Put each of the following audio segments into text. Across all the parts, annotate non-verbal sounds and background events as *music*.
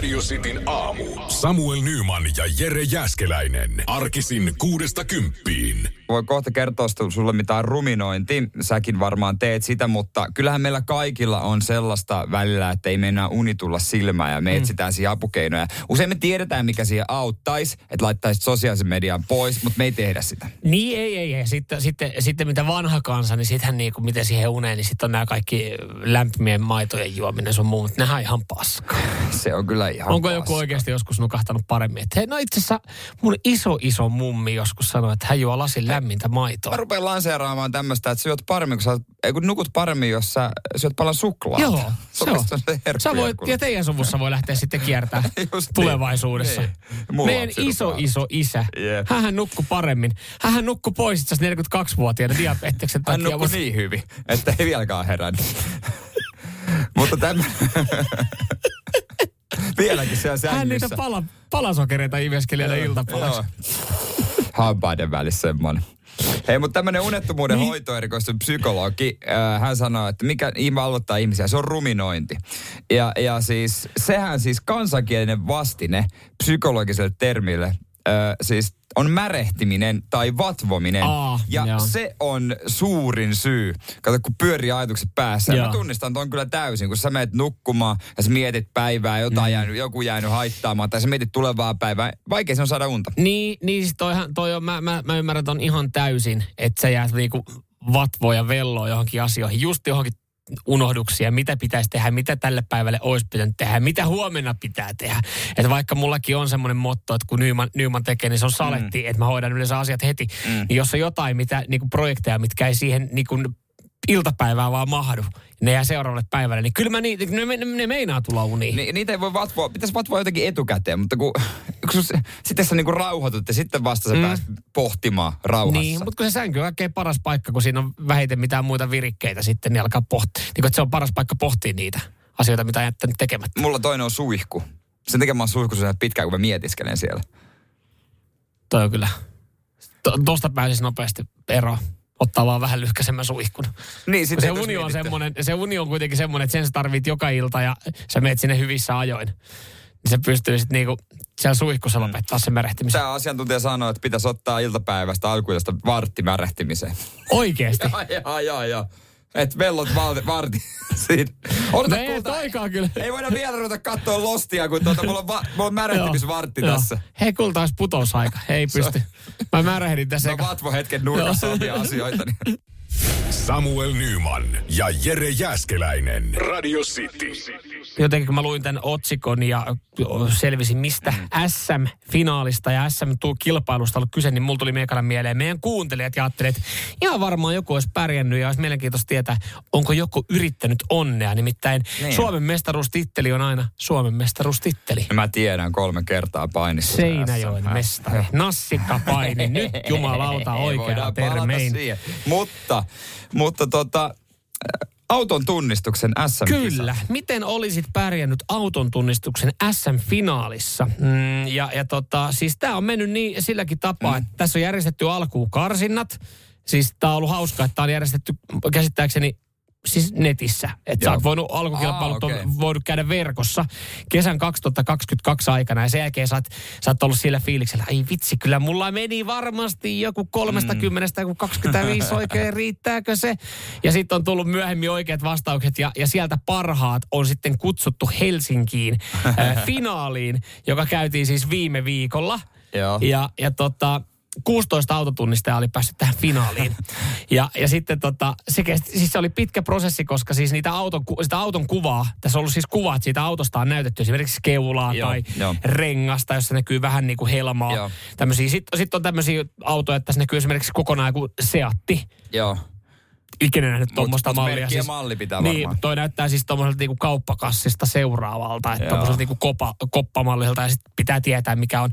Radio Cityn aamu. Samuel Nyman ja Jere Jäskeläinen. Arkisin kuudesta kymppiin. Voi kohta kertoa sulle mitään ruminointi. Säkin varmaan teet sitä, mutta kyllähän meillä kaikilla on sellaista välillä, että ei mennä uni tulla silmään ja me mm. etsitään siihen apukeinoja. Usein me tiedetään, mikä siihen auttaisi, että laittaisi sosiaalisen median pois, mutta me ei tehdä sitä. Niin, ei, ei, ei. Sitten, sitten, sitten mitä vanha kansa, niin sittenhän niin kuin, miten siihen uneen, niin sitten on nämä kaikki lämpimien maitojen juominen sun muu, mutta nehän on ihan paska. Se on kyllä ihan Onko joku oikeasti joskus nukahtanut paremmin? Että hei, no itse asiassa mun iso iso mummi joskus sanoi, että hän juo lasin lämmintä maitoa. Mä rupean lanseeraamaan tämmöistä, että syöt paremmin, kun, sä, ei, kun nukut paremmin, jos sä syöt paljon suklaata. Joo, *laughs* se on. Se Sä voit, ja teidän suvussa voi lähteä sitten kiertämään *laughs* Just niin. tulevaisuudessa. Niin. Mulla Meidän iso iso isä, Jep. hän nukkui paremmin. Hän nukkui pois itse asiassa 42-vuotiaana diabeteksen Hän takia. nukkui mutta- niin hyvin, että ei vieläkään herännyt. *laughs* Mutta tämä... *laughs* Vieläkin siellä Hän sängyssä. niitä pala, palasokereita imeskeli aina iltapalaksi. Hampaiden välissä semmoinen. Hei, mutta tämmöinen unettomuuden Niin. hoitoerikoistunut psykologi, äh, hän sanoo, että mikä valvottaa ihmisiä, se on ruminointi. Ja, ja siis, sehän siis kansankielinen vastine psykologiselle termille, äh, siis on märehtiminen tai vatvominen. Aa, ja joo. se on suurin syy. Kato, kun pyörii ajatukset päässä. Joo. mä tunnistan ton kyllä täysin, kun sä menet nukkumaan ja sä mietit päivää, jotain mm. jäänyt, joku jäänyt haittaamaan, tai sä mietit tulevaa päivää. Vaikea se on saada unta. Niin, niin siis toihan, toi on, mä, mä, mä ymmärrän ton ihan täysin, että sä jäät niinku vatvoa ja velloa johonkin asioihin, just johonkin unohduksia, mitä pitäisi tehdä, mitä tälle päivälle olisi pitänyt tehdä, mitä huomenna pitää tehdä. Että vaikka mullakin on semmoinen motto, että kun Nyman, Nyman tekee, niin se on saletti, mm. että mä hoidan yleensä asiat heti. Mm. Niin jos on jotain mitä, niin kuin projekteja, mitkä ei siihen niin kuin iltapäivään vaan mahdu, ne jää seuraavalle päivälle, niin kyllä mä niitä, ne, ne, ne meinaa tulla uniin. Ni, niitä ei voi vatvoa, pitäisi vatvoa jotenkin etukäteen, mutta kun, kun se- sitten sä niinku rauhoitut ja sitten vasta sä mm. pääset pohtimaan rauhassa. Niin, mutta kun se sänky on kaikkein paras paikka, kun siinä on vähiten mitään muita virikkeitä sitten, niin alkaa pohtia. Niin kun, se on paras paikka pohtia niitä asioita, mitä on jättänyt tekemättä. Mulla toinen on suihku. Sen takia mä oon suihkussa pitkään, kun mä mietiskelen siellä. Toi on kyllä. To, tosta pääsisi nopeasti eroon. Ottaa vaan vähän lyhkäisemmän suihkun. Niin, sit se uni, on semmonen, se uni on kuitenkin semmoinen, että sen sä tarvit joka ilta ja sä meet sinne hyvissä ajoin. Niin se pystyy sitten niinku siellä suihkussa lopettaa sen merehtimisen. Tämä asiantuntija sanoi, että pitäisi ottaa iltapäivästä alkuilasta vartti märehtimiseen. Oikeesti. Jaa, jaa, jaa. Et vellot valti, varti *laughs* siinä. Odota, No ei, kulta, toikaan kyllä. ei voida vielä ruveta katsoa lostia, kun tuota, mulla on, va, mulla on märehtimisvartti Joo. tässä. Hei, kulta olisi putousaika. Ei pysty. Mä märähdin tässä. No eka- vatvo hetken nurkassa omia asioita. Niin. Samuel Nyman ja Jere Jäskeläinen. Radio City. Jotenkin kun mä luin tämän otsikon ja selvisin mistä SM-finaalista ja SM-kilpailusta ollut kyse, niin mulla tuli meikana mieleen meidän kuuntelijat ja ajattelin, että ihan varmaan joku olisi pärjännyt ja olisi mielenkiintoista tietää, onko joku yrittänyt onnea. Nimittäin Niin. Suomen mestaruustitteli on aina Suomen mestaruustitteli. Mä tiedän kolme kertaa painissa. Seinäjoen SM. mestari, nassikka paini, *laughs* nyt jumalauta oikea termein. Mutta, mutta tota, auton tunnistuksen SM. Kyllä. Miten olisit pärjännyt auton tunnistuksen SM-finaalissa? Mm, ja, ja tota, siis tämä on mennyt niin silläkin tapaa, mm. että tässä on järjestetty alkuun karsinnat. Siis tämä on ollut hauskaa, että tämä on järjestetty käsittääkseni siis netissä. Että sä oot voinut, alkukilpailut Aa, on okei. voinut käydä verkossa kesän 2022 aikana. Ja sen jälkeen sä oot, sä oot ollut sillä fiiliksellä, ai vitsi, kyllä mulla meni varmasti joku 30 joku 25 oikein, *laughs* riittääkö se? Ja sitten on tullut myöhemmin oikeat vastaukset ja, ja sieltä parhaat on sitten kutsuttu Helsinkiin *laughs* äh, finaaliin, joka käytiin siis viime viikolla. Joo. Ja, ja tota, 16 autotunnistajaa oli päässyt tähän finaaliin. Ja, ja sitten tota, se, kesti, siis se oli pitkä prosessi, koska siis niitä auton, sitä auton kuvaa, tässä on ollut siis kuvat siitä autosta on näytetty esimerkiksi keulaa Joo, tai joo. rengasta, jossa näkyy vähän niin kuin helmaa. Sitten sit on tämmöisiä autoja, että tässä näkyy esimerkiksi kokonaan joku Seatti. Joo. Ikinä nähnyt tuommoista mallia. Siis, malli pitää niin, varmaan. toi näyttää siis tuommoiselta niinku kauppakassista seuraavalta, että tuommoiselta niinku kopa, koppamallilta ja sitten pitää tietää mikä on.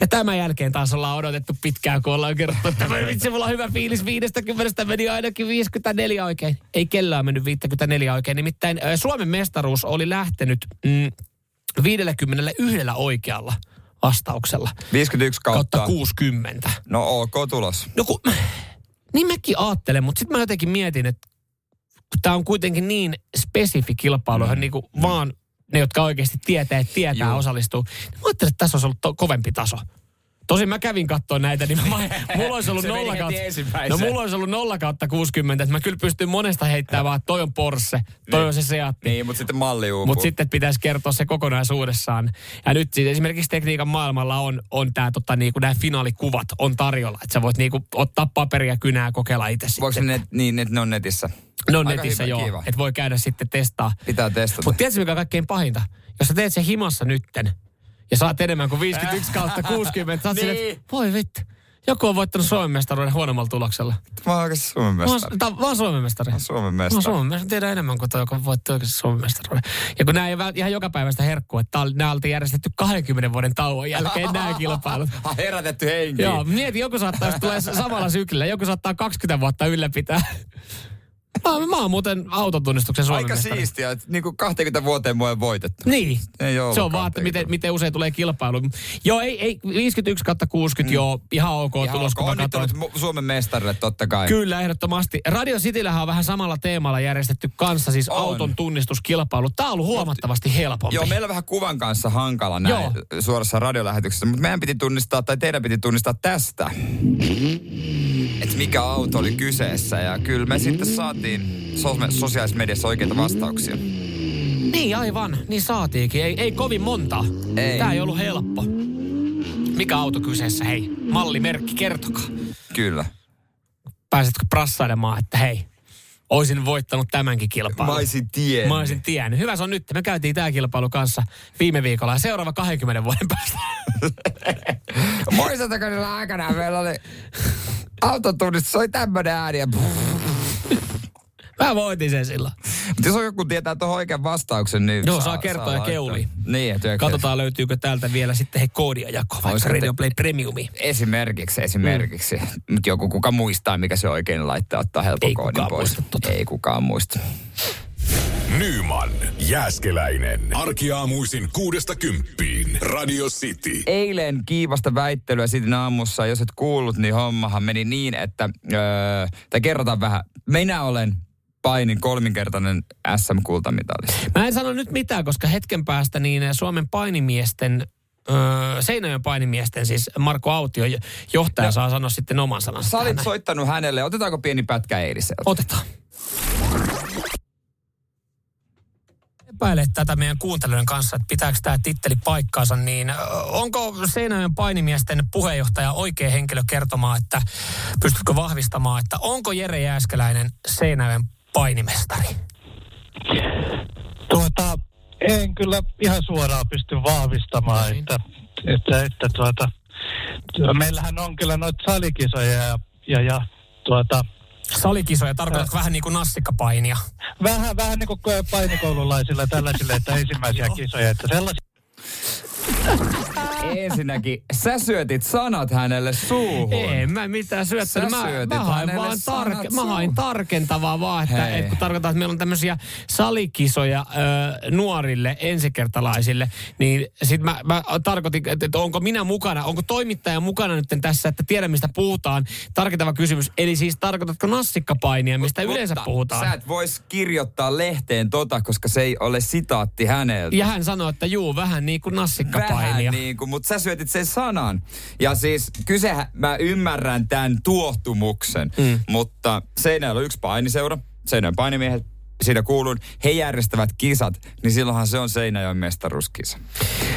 Ja tämän jälkeen taas ollaan odotettu pitkään, kun ollaan kerrottu, että vitsi, mulla on hyvä fiilis 50 meni ainakin 54 oikein. Ei kellään mennyt 54 oikein, nimittäin Suomen mestaruus oli lähtenyt mm, 51 oikealla vastauksella 51 kautta. kautta 60. No ok tulos. No kun, niin mäkin ajattelen, mutta sitten mä jotenkin mietin, että tämä on kuitenkin niin spesifi kilpailu, mm. niin kuin vaan ne, jotka oikeasti tietää, että tietää Joo. osallistuu. Mä ajattelin, että tässä olisi ollut to- kovempi taso. Tosin mä kävin katsoa näitä, niin mä, *laughs* mulla olisi ollut nolla kautta, no mulla olisi ollut nolla kautta 60, että mä kyllä pystyn monesta heittämään vaan, toi on Porsche, toi on se Seat. Niin, mutta sitten malli uupuu. Mutta sitten pitäisi kertoa se kokonaisuudessaan. Ja nyt siis esimerkiksi tekniikan maailmalla on, on tämä tota, niinku, nämä finaalikuvat on tarjolla. Että sä voit niinku, ottaa paperia ja kynää kokeilla itse Voiko ne, niin, että ne on netissä? Ne on Aika netissä hyvä, joo, että voi käydä sitten testaa. Pitää testata. Mutta tiedätkö mikä on kaikkein pahinta? Jos sä teet sen himassa nytten ja saat enemmän kuin 51 kautta 60, sä niin. Että voi vittu. Joku on voittanut Suomen mestaruuden huonommalla tuloksella. Mä oon oikeasti Suomen Mä oon, mestari. mä oon Suomen mestari. Mä oon Suomen Mä oon mestari. Suomen mestari. Tiedän enemmän kuin toi, joka voitti oikeasti Suomen mestaruuden. Ja kun nämä ei ole ihan joka päivästä herkkua, että nämä oltiin järjestetty 20 vuoden tauon jälkeen nämä kilpailut. Ha, *laughs* herätetty henki. Joo, mieti, joku saattaa, jos tulee samalla syklillä, joku saattaa 20 vuotta ylläpitää. Mä, mä oon muuten autotunnistuksen Suomen Aika mestari. siistiä, että niinku 20 vuoteen mua ei voitettu. Niin. Ei se on vaan, että 20. miten, miten usein tulee kilpailu. Joo, ei, ei 51 kautta 60, mm. joo, ihan ok Ihan tulos, ok. kun mä katsoin. Suomen mestarille totta kai. Kyllä, ehdottomasti. Radio Cityllähän on vähän samalla teemalla järjestetty kanssa, siis On. auton tunnistuskilpailu. Tämä on ollut huomattavasti helpompi. Joo, meillä on vähän kuvan kanssa hankala näin Joo. suorassa radiolähetyksessä, mutta meidän piti tunnistaa, tai teidän piti tunnistaa tästä, että mikä auto oli kyseessä. Ja kyllä me sitten saatiin so- sosiaalisessa mediassa oikeita vastauksia. Niin, aivan. Niin saatiinkin. Ei, ei kovin monta. Ei. Tämä ei ollut helppo. Mikä auto kyseessä? Hei, mallimerkki, kertokaa. Kyllä. Pääsetkö prassailemaan, että hei, olisin voittanut tämänkin kilpailun. Mä olisin tiennyt. Mä olisin tiennyt. Hyvä se on nyt. Me käytiin tämä kilpailu kanssa viime viikolla ja seuraava 20 vuoden päästä. *laughs* Muistatko niillä aikana meillä oli autotunnistus, se oli tämmönen ääni. Ja Mä voitin sen silloin. Mutta jos on joku tietää tuohon oikean vastauksen, niin Joo, saa kertoa ja laittaa. keulii. Niin, että Katsotaan löytyykö täältä vielä sitten he koodia jakoa, vaikka Radio Play Premiumi. Esimerkiksi, esimerkiksi. Mm. Mutta joku, kuka muistaa, mikä se oikein laittaa, ottaa helpon Ei koodin pois. muista tota. Ei kukaan muista. Nyman, Jääskeläinen. Arkiaamuisin kuudesta kymppiin. Radio City. Eilen kiivasta väittelyä sitten aamussa. Jos et kuullut, niin hommahan meni niin, että... Öö, tai kerrotaan vähän. Minä olen painin kolminkertainen SM-kultamitali. Mä en sano nyt mitään, koska hetken päästä niin Suomen painimiesten Öö, Seinäjoen painimiesten, siis Marko Autio, johtaja, No. saa sanoa sitten oman sanansa. Sä olit soittanut hänelle. Otetaanko pieni pätkä eiliseltä? Otetaan. Epäilet tätä meidän kuuntelijoiden kanssa, että pitääkö tämä titteli paikkaansa, niin onko Seinäjoen painimiesten puheenjohtaja oikea henkilö kertomaan, että pystytkö vahvistamaan, että onko Jere Jääskeläinen Seinäjoen painimestari? Tuota, en kyllä ihan suoraan pysty vahvistamaan, Niin. että, että, että tuota, meillähän on kyllä noita salikisoja ja, ja, ja tuota, Salikisoja, tarkoitatko vähän niin kuin nassikkapainia? vähän, vähän niin kuin painikoululaisilla tällaisille, että ensimmäisiä kisoja, että sellaisia Ensinnäkin, sä syötit sanat hänelle suuhun. En mä mitään syöttänyt. Sä Mä, syötit mä, hain vaan tarke, mä hain tarkentavaa vaan, että, Hei. että kun tarkoittaa, että meillä on tämmöisiä salikisoja ö, nuorille ensikertalaisille, niin sit mä, mä tarkoitin, että, että onko minä mukana, onko toimittaja mukana nyt tässä, että tiedä mistä puhutaan. Tarkentava kysymys. Eli siis tarkoitatko nassikkapainia, mistä yleensä Mutta puhutaan? Sä et vois kirjoittaa lehteen tota, koska se ei ole sitaatti häneltä. Ja hän sanoi, että juu, vähän niin kuin nassikkapainia. Vähän niin kuin, mutta sä syötit sen sanan. Ja siis kysehän, mä ymmärrän tämän tuohtumuksen, mm. mutta Seinäjällä on yksi painiseura, Seinäjoen painimiehet, siinä kuulun, he järjestävät kisat, niin silloinhan se on Seinäjoen mestaruuskisa.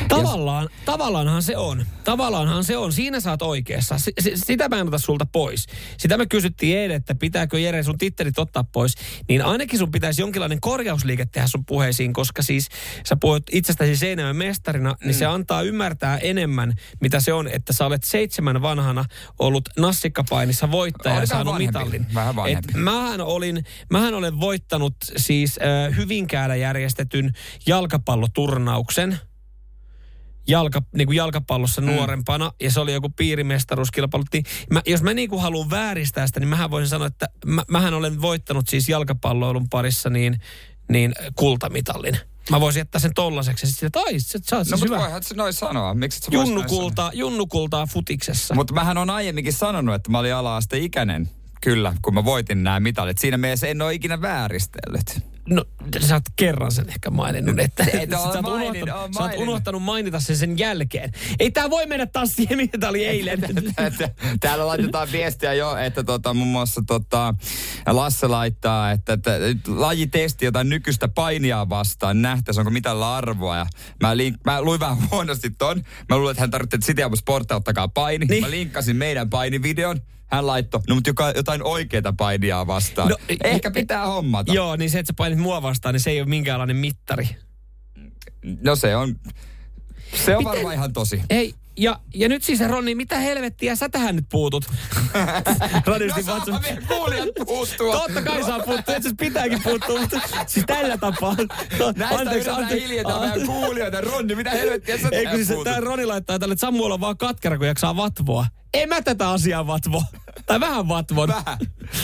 Tavallaan, tavallaanhan se on. Tavallaanhan se on. Siinä saat oikeassa. S- s- sitä mä en ota sulta pois. Sitä me kysyttiin eilen, että pitääkö Jere sun tittelit ottaa pois. Niin ainakin sun pitäisi jonkinlainen korjausliike tehdä sun puheisiin, koska siis sä puhut itsestäsi seinämän mestarina, niin se antaa ymmärtää enemmän, mitä se on, että sä olet seitsemän vanhana ollut nassikkapainissa voittaja Oli ja saanut vanhempi. mitallin. Vähän vanhempi. Et mähän, olin, mähän olen voittanut siis äh, Hyvinkäällä järjestetyn jalkapalloturnauksen jalka, niin kuin jalkapallossa mm. nuorempana, ja se oli joku piirimestaruuskilpailu. Mä, jos mä niin kuin haluan vääristää sitä, niin mähän voisin sanoa, että mä, mähän olen voittanut siis jalkapalloilun parissa niin, niin kultamitallin. Mä voisin jättää sen tollaseksi ja sitten, että ai, sä, sä oot No siis mutta voihan se noin sanoa. Miksi sä vois noin sanoa? Junnukultaa, junnukultaa futiksessa. Mutta mähän on aiemminkin sanonut, että mä olin ala-asteikäinen. Kyllä, kun mä voitin nämä mitalit. Siinä mielessä en ole ikinä vääristellyt. No, sä oot kerran sen ehkä maininnut, että Et sä, oot mainin- unohtanut, sä oot unohtanut mainita sen sen jälkeen. Ei tää voi mennä taas siihen, mitä tää oli eilen. *laughs* Täällä laitetaan viestiä jo, että tota, muun muassa tota, Lasse laittaa, että, että lajitesti jotain nykyistä painia vastaan, nähtäisi onko mitään arvoa. Ja mä, link, mä luin vähän huonosti ton. Mä luulen, että hän tarvitsee, että City Sport ottakaa paini. Niin. Mä linkkasin meidän painivideon. Hän laittoi, no mutta joka, jotain oikeita painia vastaan. No, No, Ehkä pitää hommata. Joo, niin se, että sä painit mua vastaan, niin se ei ole minkäänlainen mittari. No se on, se on Miten- varmaan ihan tosi. Ei, ja, ja nyt siis Ronni, mitä helvettiä sä tähän nyt puutut? *laughs* No saapa vielä kuulijat puuttua. Totta kai saa puuttua, itse pitääkin puuttua, mutta siis tällä tapaa. No, Näistä yritetään hiljentää meidän kuulijoita. Ronni, mitä helvettiä sä Ei tähän siis puutut? tää Roni laittaa tälle, että Samuel on vaan katkera, kun jaksaa vatvoa. En mä tätä asiaa vatvo. Tai vähän vatvon. Vähän,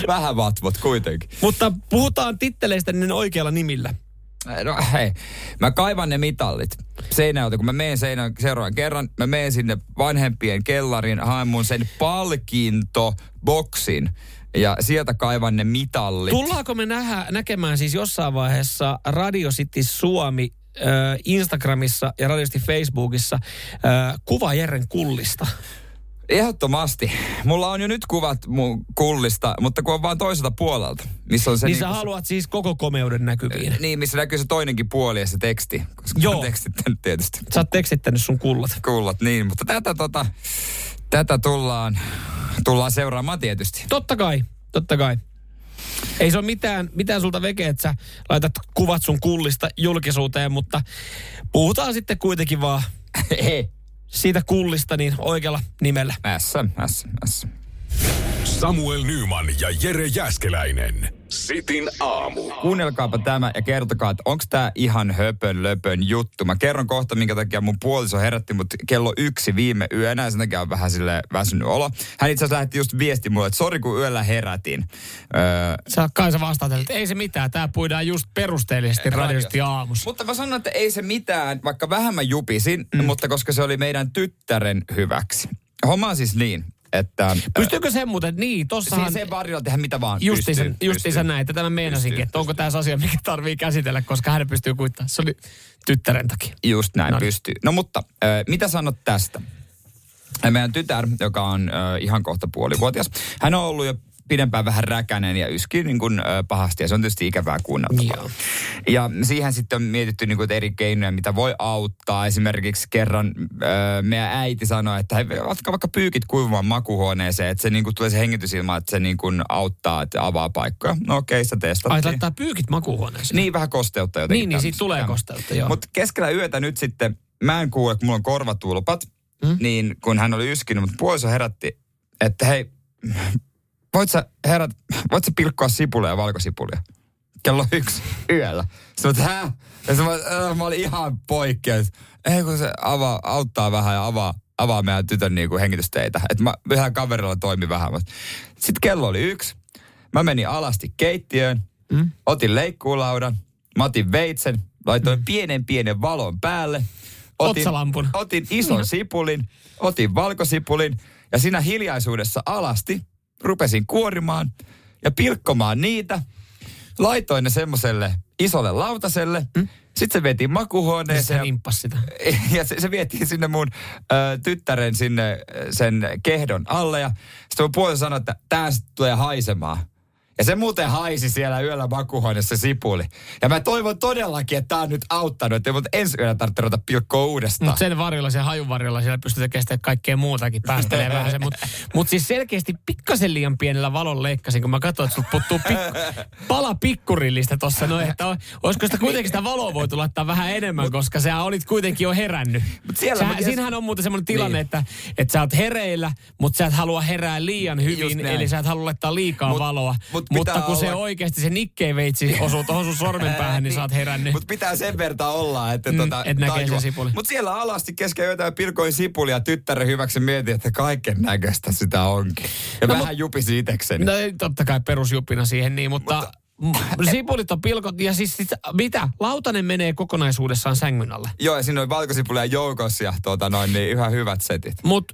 vähän vatvot kuitenkin. Mutta puhutaan titteleistä niin oikealla nimillä. No hei, mä kaivan ne mitallit seinältä, kun mä menen seinään seuraavan kerran. Mä menen sinne vanhempien kellariin, haen mun sen palkintoboksin ja sieltä kaivan ne mitallit. Tullaanko me nähdä, näkemään siis jossain vaiheessa Radio City Suomi äh, Instagramissa ja Radio City Facebookissa äh, kuva Jerren kullista? Ehdottomasti. Mulla on jo nyt kuvat mun kullista, mutta kun on vaan toiselta puolelta, missä on se... niin sä niinku- haluat siis koko komeuden näkyviin. Niin, missä näkyy se toinenkin puoli ja se teksti. Koska Joo. *laughs* Tekstittänyt tietysti. Sä oot tekstittänyt sun kullat. Kullat, niin. Mutta tätä, tota, tätä tullaan, tullaan seuraamaan tietysti. Totta kai, totta kai. Ei se ole mitään, mitään sulta veke, että sä laitat kuvat sun kullista julkisuuteen, mutta puhutaan sitten kuitenkin vaan. *laughs* siitä kullista niin oikealla nimellä. S, S, S. Samuel Nyman ja Jere Jäskeläinen. Sitin aamu. Kuunnelkaapa tämä ja kertokaa, että onko tämä ihan höpön löpön juttu. Mä kerron kohta, minkä takia mun puoliso herätti mut kello yksi viime yönä ja sen takia on vähän sille väsynyt olo. Hän itse asiassa lähetti just viesti mulle, että sori kun yöllä herätin. Öö, Sä Kaisa vastaat, että ei se mitään, tää puidaan just perusteellisesti radiosti aamussa. Mutta mä sanon, että ei se mitään, vaikka vähän mä jupisin, mm. mutta koska se oli meidän tyttären hyväksi. Homma on siis niin, että... Pystyykö sen muuten, niin, tossahan... Siis sen varjolla tehdä mitä vaan. Justiinsa, Pystyy, justiinsa pystyy. näin, tätä mä meinasinkin, että onko tässä asia, mikä tarvii käsitellä, koska hän pystyy kuittamaan. Se oli tyttären takia. Just näin No pystyy. No mutta, äh, mitä sanot tästä? Meidän tytär, joka on äh, ihan kohta puolivuotias, hän on ollut jo pidempään vähän räkänen ja yskii niin kuin, pahasti ja se on tietysti ikävää kuunneltavaa. Joo. Ja siihen sitten on mietitty niin kuin, eri keinoja, mitä voi auttaa. Esimerkiksi kerran äh, meidän äiti sanoi, että hei, ottakaa vaikka pyykit kuivumaan makuhuoneeseen, että se niin kuin, tulee se hengitysilma, että se niin kuin, auttaa, että avaa paikkoja. No okei, sitä Ai, testattiin. laittaa pyykit makuuhuoneeseen. Niin, vähän kosteutta jotenkin. Niin, niin siitä tulee Tämmöistä. kosteutta, joo. Mutta keskellä yötä nyt sitten, mä en kuule, kun mulla on korvatulpat, Mm. mm? niin kun hän oli yskinyt, mutta puoliso herätti, että hei, voit sä, herät, voit sä pilkkoa sipulia ja valkosipulia? Kello yksi yöllä. Sitten mä, hä? Ja sit mä, äh, mä olin ihan poikkeus. Ei kun se avaa, auttaa vähän ja avaa, avaa meidän tytön niin kuin hengitysteitä. Että mä kaverilla toimi vähän. Sitten kello oli yksi. Mä menin alasti keittiöön, mm. otin leikkuulaudan, mä otin veitsen, laitoin mm. pienen pienen valon päälle. Otsalampun. Otin ison sipulin, otin valkosipulin ja siinä hiljaisuudessa alasti rupesin kuorimaan ja pilkkomaan niitä. Laitoin ne semmoiselle isolle lautaselle. Mm. Sitten se veti Se makuhuoneeseen. ja- sitä. *laughs* ja se, se vietiin sinne mun ö, tyttären sinne sen kehdon alle ja sitten mun puoliso sanoi, että tää tulee haisemaan. Ja se muuten haisi siellä yöllä makuuhuoneessa sipuli. Ja mä toivon todellakin, että tää on nyt auttanut, että ei mut ensi yönä tarvitse ruveta pilkkoa uudestaan. Mutta sen varjolla, sen hajun varjolla siellä pystyy kestämään kaikkea muutakin, päästelee vähän se. Mutta mut siis selkeästi pikkasen liian pienellä valon leikkasin, kun mä katsoin, että sulta puuttuu pikku, pala pikkurillistä tossa. No, että olisiko sitä kuitenkin sitä valoa voitu laittaa vähän enemmän, koska sä olit kuitenkin jo herännyt. Mut siellä sä, ties- siinähän on muuten semmoinen tilanne, Niin. että, että sä oot hereillä, mutta sä et halua herää liian hyvin, eli sä et halua laittaa liikaa Mut- valoa. mut mutta pitää kun se olla- oikeasti se nikkeveitsi osuu tuohon sun sormen *laughs* päähän, niin sä oot herännyt. Mutta pitää sen verran olla, että Mm, tota, et näkee sen sipuli. Mutta siellä alasti kesken jotain pilkoin sipulia tyttären hyväksi mietin, että kaiken näköistä sitä onkin. Ja No, vähän jupisi itekseni. No totta kai perusjuppina siihen niin, mutta, mutta sipulit on pilkot ja siis sit, mitä? Lautanen menee kokonaisuudessaan sängyn alle. Joo, ja siinä oli valkosipulia joukossa ja tota noin, niin yhä hyvät setit. Mut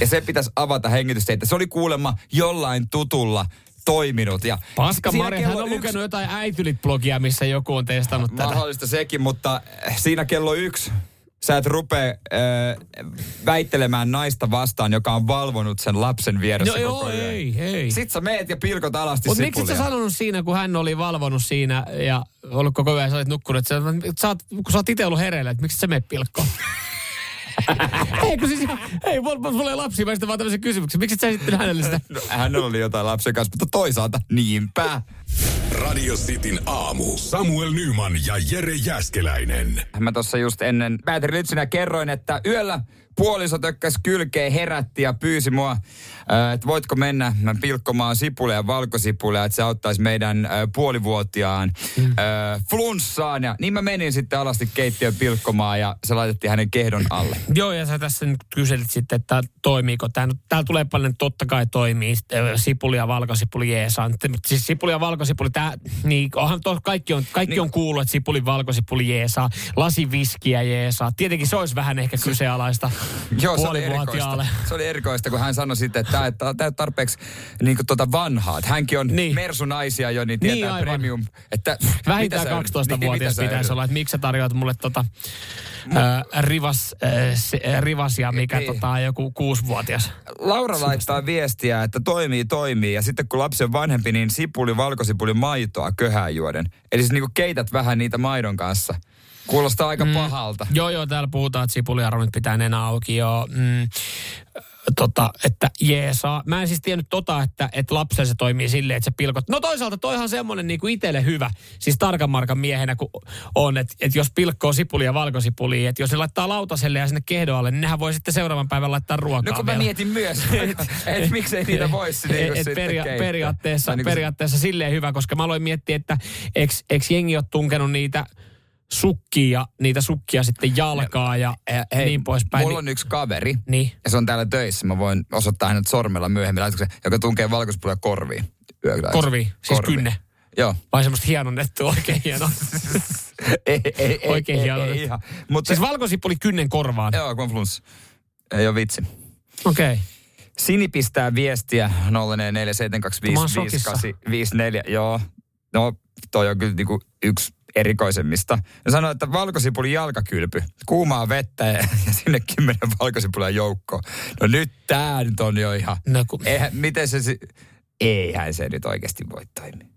Ja se pitäisi avata hengitysteitä. Se oli kuulemma jollain tutulla toiminut. Ja Paska Mari, hän on yksi- lukenut jotain äitylit-blogia, missä joku on testannut tätä. Mahdollista sekin, mutta siinä kello yksi sä et rupea äh, väittelemään naista vastaan, joka on valvonut sen lapsen vieressä No koko joo, yön. ei, ei. Sitten sä meet ja pilkot alasti Mutta miksi sä sanonut siinä, kun hän oli valvonut siinä ja ollut koko ajan, sä olit nukkunut, että sä, sä oot, kun sä oot itse ollut hereillä, että miksi sä meet pilkkoon? *laughs* *laughs* ei, kun siis, ei, mulla mulla ei lapsi, mä sitten vaan tämmöisen kysymyksen. Miksi sä sitten hänelle sitä? No, hän oli jotain lapsen kanssa, mutta toisaalta niinpä. Radio Cityn aamu. Samuel Nyman ja Jere Jäskeläinen. Mä tuossa just ennen Pääteri Lytsinä kerroin, että yöllä puoliso tökkäs kylkeen, herätti ja pyysi mua, äh, että voitko mennä mä pilkkomaan sipulia ja valkosipulia, että se auttaisi meidän äh, puolivuotiaan Mm. äh, flunssaan. Ja niin mä menin sitten alasti keittiön pilkkomaan ja se laitettiin hänen kehdon alle. *clears throat* Joo, ja sä tässä nyt kyselit sitten, että toimiiko tämä. No, täällä tulee paljon, että totta kai toimii. Ö, Sipuli ja valkosipuli jeesaa. Nyt, mutta Siis sipuli ja valkosipuli, tää, niin onhan to, kaikki, on, kaikki Niin. on kuullut, että sipuli valkosipuli jeesaa. Lasi viskiä jeesaa. Tietenkin se olisi vähän ehkä kyseenalaista Joo, se oli erikoista. Se oli erikoista, kun hän sanoi sitten, että tämä tämä on tarpeeksi niin kuin tuota vanhaa. Että hänkin on Niin. mersunaisia jo, niin tietää Niin, aivan. premium. Että, Vähintään mitä sä- 12-vuotias niin, pitäisi olla, että miksi sä tarjoat mulle tota, ö, rivas, ö, se, ö, rivasia, mikä Niin. tota, joku kuusivuotias. Laura laittaa viestiä, että toimii, toimii. Ja sitten kun lapsi on vanhempi, niin sipuli, valkosipuli, maitoa köhään juoden. Eli siis niinku keität vähän niitä maidon kanssa. Kuulostaa aika mm. pahalta. Joo, joo, täällä puhutaan, että sipuliarvonit pitää nenä auki, joo. Mm, tota, että jeesaa. Mä en siis tiennyt tota, että, että lapsen se toimii silleen, että se pilkot. No toisaalta toihan semmonen niin kuin itselle hyvä, siis tarkan markan miehenä kun on, että, että jos pilkkoo sipulia ja valkosipulia, että jos ne laittaa lautaselle ja sinne kehdoalle, niin nehän voi sitten seuraavaan päivän laittaa ruokaa No kun mä vielä. mietin myös, *laughs* että et miksei niitä *laughs* voisi niin Et- et peria- periaatteessa, Tai niinku se- periaatteessa silleen hyvä, koska mä aloin miettiä, että eks, eks jengi ole tunkenut niitä sukkia, niitä sukkia sitten jalkaa ja Eh, Hei, niin poispäin. Mulla on yksi kaveri, Niin. ja se on täällä töissä. Mä voin osoittaa hänet sormella myöhemmin, laitatko se, joka tunkee valkosipulia korviin. Korviin, siis kynne. Joo. Vai semmoista hienonnettua, oikein hieno. *laughs* ei, ei, ei, Oikein ei, hieno. ei, ihan. Mutta siis valkosipuli kynnen korvaan. Joo, kun flunssa. Ei ole vitsi. Okei. Okay. Sini pistää viestiä 0447255854. Joo. No, toi on kyllä niinku yksi erikoisemmista. Ne sanoi, että valkosipuli jalkakylpy, kuumaa vettä ja, ja sinne kymmenen valkosipulia joukkoon. No nyt tää nyt on jo ihan... No kun- Eihän, miten se... Eihän se nyt oikeasti voi toimia.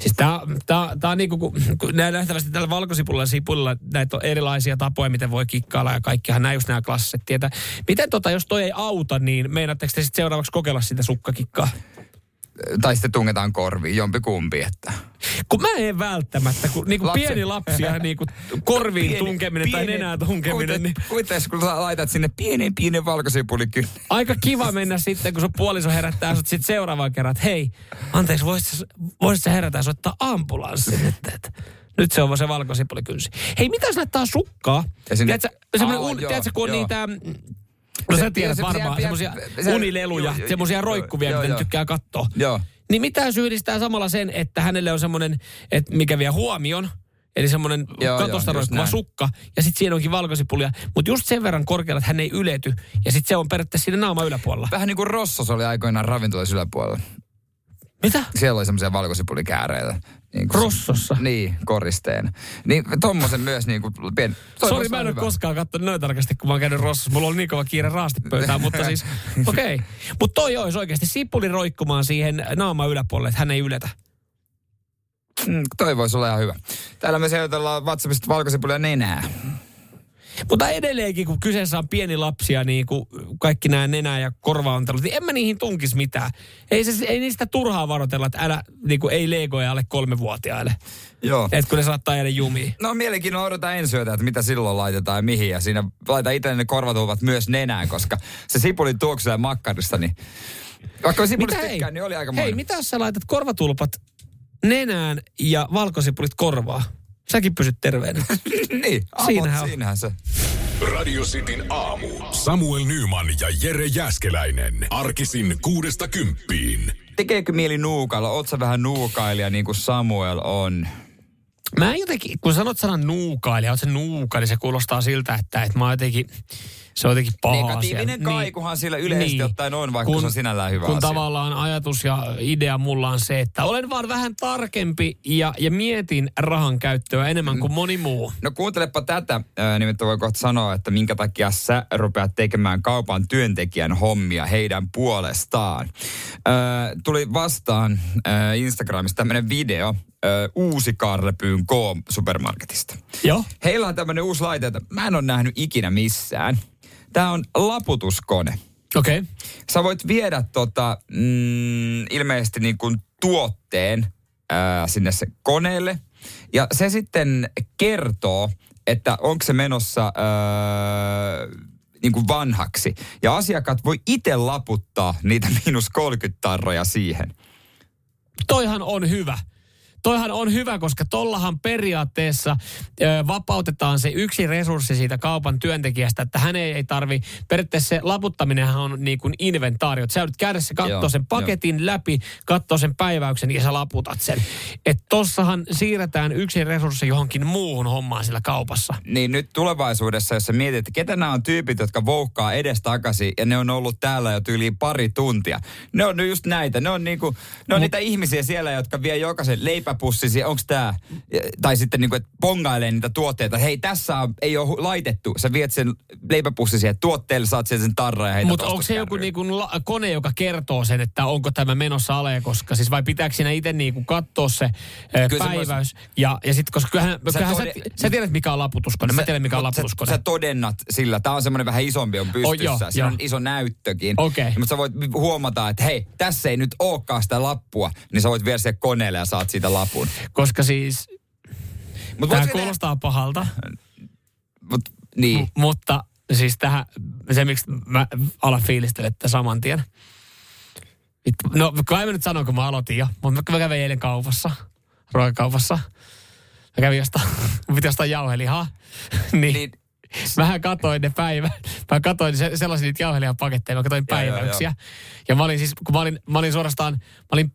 Siis tää, tää, tää on niinku, kun, kun nähtävästi tällä valkosipulla sipulla näitä on erilaisia tapoja, miten voi kikkailla ja kaikkihan nämä just nämä klassiset tietää. Miten tota, jos toi ei auta, niin meinaatteko te sitten seuraavaksi kokeilla sitä sukkakikkaa? Tai sitten tungetaan korviin, jompi kumpi, että... Kun mä en välttämättä, kun niinku Lapsen- pieni lapsi ja niinku korviin Pieni- tunkeminen tai pieni- nenään tunkeminen, kuitet- niin Kuites, kun sä laitat sinne pienen pienen valkosipuli kyllä. aika kiva mennä sitten, kun sun puoliso herättää sut sitten seuraavan kerran, että hei, anteeksi, voisit voisit sä herätä ja soittaa ambulanssin, että, että nyt se on vaan se valkosipulikynsi. Hei, mitä jos laittaa sukkaa? Ja sinne- Tiedätkö, Aa, joo, tiedätkö, kun on joo. niitä... No sä tiedät varmaan, se- semmoisia se- unileluja, semmoisia roikkuvia, joo, mitä joo. tykkää katsoa. Joo. Niin mitä jos yhdistää samalla sen, että hänelle on semmoinen, että mikä vie huomion, eli semmoinen katosta roikkuva sukka, ja sitten siinä onkin valkosipulia, mutta just sen verran korkealla, että hän ei ylety, ja sitten se on periaatteessa siinä naama yläpuolella. Vähän niin kuin Rossos oli aikoinaan ravintolassa yläpuolella. Mitä? Siellä oli semmoisia valkosipulikääreitä. Niin kuin- Rossossa? Niin, koristeena. Niin tommosen myös niin kuin pien... Sori, mä en ole koskaan katsonut noin tarkasti, kun mä oon käynyt Rossassa. Mulla oli niin kova kiire raastipöytään, mutta siis, *laughs* okei. Okay. Mutta toi olisi oikeasti sipuli roikkumaan siihen naama yläpuolelle, että hän ei yletä. Mm, toi voisi olla ihan hyvä. Täällä me seutellaan WhatsAppista valkosipulia nenää. Mutta edelleenkin, kun kyseessä on pieni lapsi ja niin kuin kaikki nämä nenä- ja korvaontelut, niin en mä niihin tunkis mitään. Ei, se, ei niistä turhaa varoitella, että älä, niin kuin ei legoja alle kolmevuotiaille. Joo. Että kun ne saattaa jäädä jumiin. No mielenkiinnolla odotan ensi yötä, että mitä silloin laitetaan ja mihin. Ja siinä laita itse ne korvatulvat myös nenään, koska se sipulin tuoksuja makkarista, niin vaikka sipulista tykkään, niin oli aika Hei, mitä jos sä laitat korvatulpat nenään ja valkosipulit korvaa? Säkin pysyt terveenä. *laughs* niin, avot, Siinähän on. Siinähän se. Radio Cityn aamu. Samuel Nyman ja Jere Jäskeläinen. Arkisin kuudesta kymppiin. Tekeekö mieli nuukailla? Oot sä vähän nuukailija niin kuin Samuel on? Mä en jotenkin, kun sanot sanan nuukailija, oot se nuukailija, se kuulostaa siltä, että, että mä oon jotenkin, se on jotenkin paha Negatiivinen asia. kaikuhan sillä yleisesti ottaen on, vaikka se on sinällään hyvä kun asia. tavallaan ajatus ja idea mulla on se, että olen vaan vähän tarkempi ja, ja mietin rahan käyttöä enemmän kuin moni muu. No kuuntelepa tätä, nimittäin voi kohta sanoa, että minkä takia sä rupeat tekemään kaupan työntekijän hommia heidän puolestaan. Tuli vastaan Instagramissa tämmöinen video uusi Karlepyyn K-supermarketista. Joo. Heillä on tämmöinen uusi laite, että mä en ole nähnyt ikinä missään. Tämä on laputuskone. Okei. Okay. Sä voit viedä tota, mm, ilmeisesti niin kuin tuotteen ää, sinne se koneelle. Ja se sitten kertoo, että onko se menossa ää, niin kuin vanhaksi. Ja asiakkaat voi itse laputtaa niitä *laughs* miinus 30 tarroja siihen. Toihan on hyvä. Toihan on hyvä, koska tollahan periaatteessa ö, vapautetaan se yksi resurssi siitä kaupan työntekijästä, että hän ei, ei tarvi, periaatteessa se laputtaminenhan on niin kuin inventaario. Sä joudut käydä se, katsoo Joo, sen paketin läpi, katsoo sen päiväyksen ja sä laputat sen. Että tossahan siirretään yksi resurssi johonkin muuhun hommaan sillä kaupassa. Niin nyt tulevaisuudessa, jos sä mietit, että ketä nämä on tyypit, jotka voukkaa edestakaisin ja ne on ollut täällä jo tyyliin pari tuntia. Ne on nyt just näitä. Ne on, niinku, ne on niitä ihmisiä siellä, jotka vie jokaisen leipäpussi, onko tämä, tai sitten niinku, että pongailee niitä tuotteita. Hei, tässä on, ei ole laitettu. Sä viet sen leipäpussi siihen tuotteelle, saat sieltä sen tarran ja Mutta onko se joku niinku la- kone, joka kertoo sen, että onko tämä menossa ale, koska siis vai pitääkö siinä itse niinku katsoa se ö, Kyllä se päiväys? Ja, ja sitten, koska kyllähän, Sä kyllähän tode- sä, sä, tiedät, mikä on laputuskone. Mä tiedän, mikä on laputuskone. Sä, sä todennat sillä. Tämä on semmoinen vähän isompi on pystyssä. Oh, joo, Siinä on iso näyttökin. Okei. Mutta sä voit huomata, että hei, tässä ei nyt olekaan sitä lappua. Niin sä voit viedä se koneelle ja saat siitä lapun. Koska siis Mut tämä kuulostaa pahalta, Mut, niin. m- mutta siis tähän, se miksi mä alan fiilistellä tätä saman tien. No kai mä nyt sanon, kun mä aloitin jo, mutta mä kävin eilen kaupassa, ruokakaupassa. Mä kävin jostain, *laughs* piti jostain jauhelihaa. *laughs* niin, Niin. Mähän katoin ne päivä, mä katoin se, sellaisia niitä jauhelihapaketteja, mä katoin Joo, joo, päiväyksiä. Ja mä olin siis, kun mä olin, mä olin suorastaan, mä olin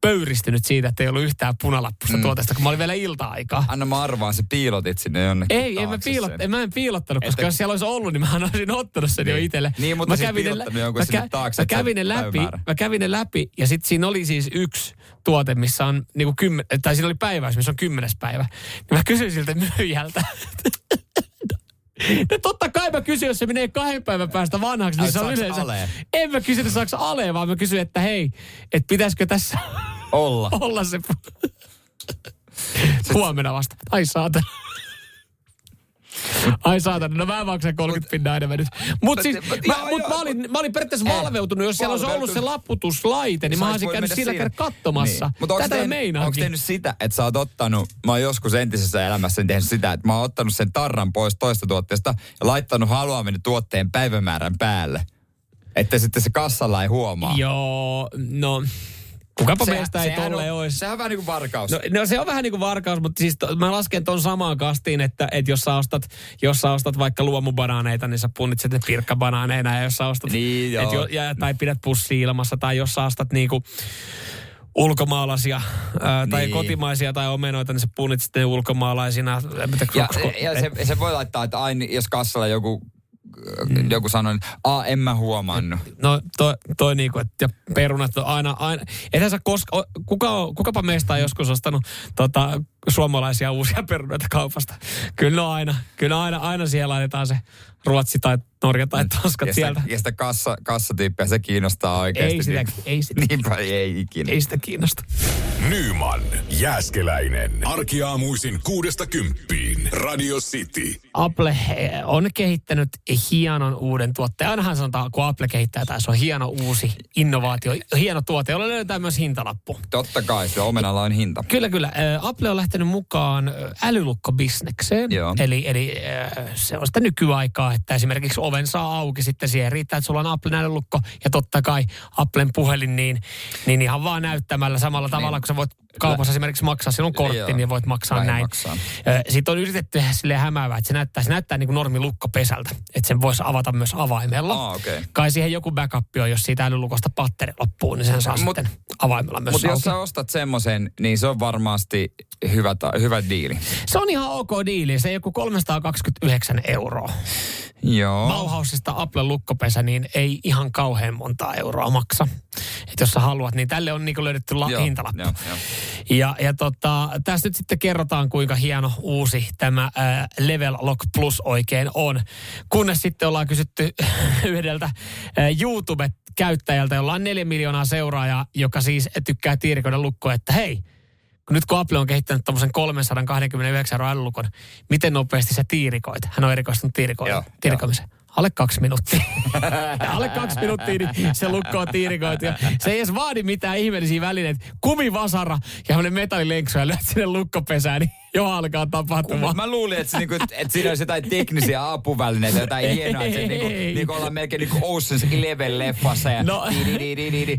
pöyristynyt siitä, että ei ollut yhtään punalappusta mm. tuotesta, kun mä olin vielä ilta-aikaa. Anna mä arvaan, se piilotit sinne jonnekin Ei, en mä, piilot, sen. en, mä en piilottanut, koska Että- jos siellä olisi ollut, niin mä olisin ottanut sen jo Niin. itselle. Niin, mutta mä kävin lä- jonkun mä, sinne taakse, mä kävin ne läpi, päivämäärä. mä kävin ne läpi ja sitten siinä oli siis yksi tuote, missä on niinku kymmen, tai siinä oli päiväys, missä on kymmenes päivä. Niin mä kysyin siltä myyjältä. *laughs* *laughs* No totta kai mä kysyin, jos se menee kahden päivän päästä vanhaksi, niin se on yleensä... ale? En mä kysy, että saako ale, vaan mä kysyin, että hei, että pitäisikö tässä Olla. *laughs* olla se... Huomenna vasta. Ai saatana. Ai saatana, no mä maksan 30 pinnaa enemmän nyt. Mutta siis, mut mä, joo, mut joo, mä, olin, mä olin periaatteessa valveutunut, jos siellä olisi ollut se laputuslaite, niin mä olis olisin käynyt sillä käydä katsomassa. Niin. Mut onks Tätä tehnyt- Onko tehnyt sitä, että sä oot ottanut, mä oon joskus entisessä elämässäni tehnyt sitä, että mä oon ottanut sen tarran pois toista tuotteesta ja laittanut haluaminen tuotteen päivämäärän päälle. Että sitten se kassalla ei huomaa. Joo, no... Kukapa meistä ei tolleen on, olisi. Sehän on vähän niin kuin varkaus. No, no se on vähän niin kuin varkaus, mutta siis to, mä lasken ton samaan kastiin, että, että jos, sä ostat, jos sä ostat vaikka luomubanaaneita, niin sä punnitset ne pirkkabanaaneina. Ja jos sä ostat, Niin, joo. et jo, ja, tai pidät pussi ilmassa, tai jos sä ostat niinku ulkomaalaisia ää, tai Niin. kotimaisia tai omenoita, niin sä punnitset ne ulkomaalaisina. Ja, ja se, se, voi laittaa, että aina, jos kassalla joku mm. joku sanoi, että a, en mä huomannut. No toi, toi niinku, että ja perunat on aina, aina sä koska, kuka, kukapa meistä on joskus ostanut tota, suomalaisia uusia perunoita kaupasta. Kyllä on aina, kyllä aina, aina siellä laitetaan se Ruotsi tai Norja tai Tanskat ja sieltä. sitä, ja sitä kassa, kassatyyppiä, se kiinnostaa oikeasti. Ei sitä, niin, ei sitä, Niinpä ei ikinä. ei sitä kiinnosta. Nyman, Jääskeläinen. Arkiaamuisin kuudesta kymppiin. Radio City. Apple eh, on kehittänyt hienon uuden tuotteen. Ainahan sanotaan, kun Apple kehittää tai se on hieno uusi innovaatio, hieno tuote, jolla löydetään myös hintalappu. Totta kai, se omenalla on hinta. Kyllä, kyllä. Ä, Apple on lähtenyt mukaan ä, älylukkobisnekseen. Joo. Eli, eli se on sitä nykyaikaa, että esimerkiksi oven saa auki sitten siihen. Riittää, että sulla on Applen älylukko ja totta kai Applen puhelin, niin, niin ihan vaan näyttämällä samalla tavalla, kun sä voit kaupassa esimerkiksi maksaa, sinun kortti, Joo. niin voit maksaa Näin maksaa. Sitten on yritetty tehdä silleen hämäävää, että se näyttää, se näyttää niin kuin normi lukkopesältä, että sen voisi avata myös avaimella. Aa, okei. Kai siihen joku backup on, jos siitä älylukosta patteri loppuu, niin sen saa Mut- sitten avaimella myös Mutta jos sä ostat semmoisen, niin se on varmasti hyvä, ta- hyvä diili. Se on ihan ok diili. Se joku 329 euroa. Joo. Bauhausista Apple lukkopesä, niin ei ihan kauhean montaa euroa maksa. Et jos sä haluat, niin tälle on niinku löydetty la- Joo, hintalappu. joo, joo. Ja, ja tota, tässä nyt sitten kerrotaan, kuinka hieno uusi tämä äh, Level Lock Plus oikein on. Kunnes sitten ollaan kysytty *laughs* yhdeltä äh, YouTube-käyttäjältä, jolla on neljä miljoonaa seuraajaa, joka siis tykkää tiirikoida lukkoa, että hei, kun nyt kun Apple on kehittänyt tuommoisen 329 euron älylukon, miten nopeasti sä tiirikoit? Hän on erikoistunut tiirikoimiseen. Alle kaksi minuuttia. *laughs* Alle kaksi minuuttia, niin se lukko on tiirikoitu. Ja se ei edes vaadi mitään ihmeellisiä välineitä. Kumivasara ja metallilenksu ja lyöt sinne lukkopesään, niin jo alkaa tapahtumaan. Mä luulin, että, niinku, että siinä olisi jotain teknisiä apuvälineitä, jotain hienoa, että se niinku, niinku ollaan melkein niinku Ocean's Eleven-leffassa ja No.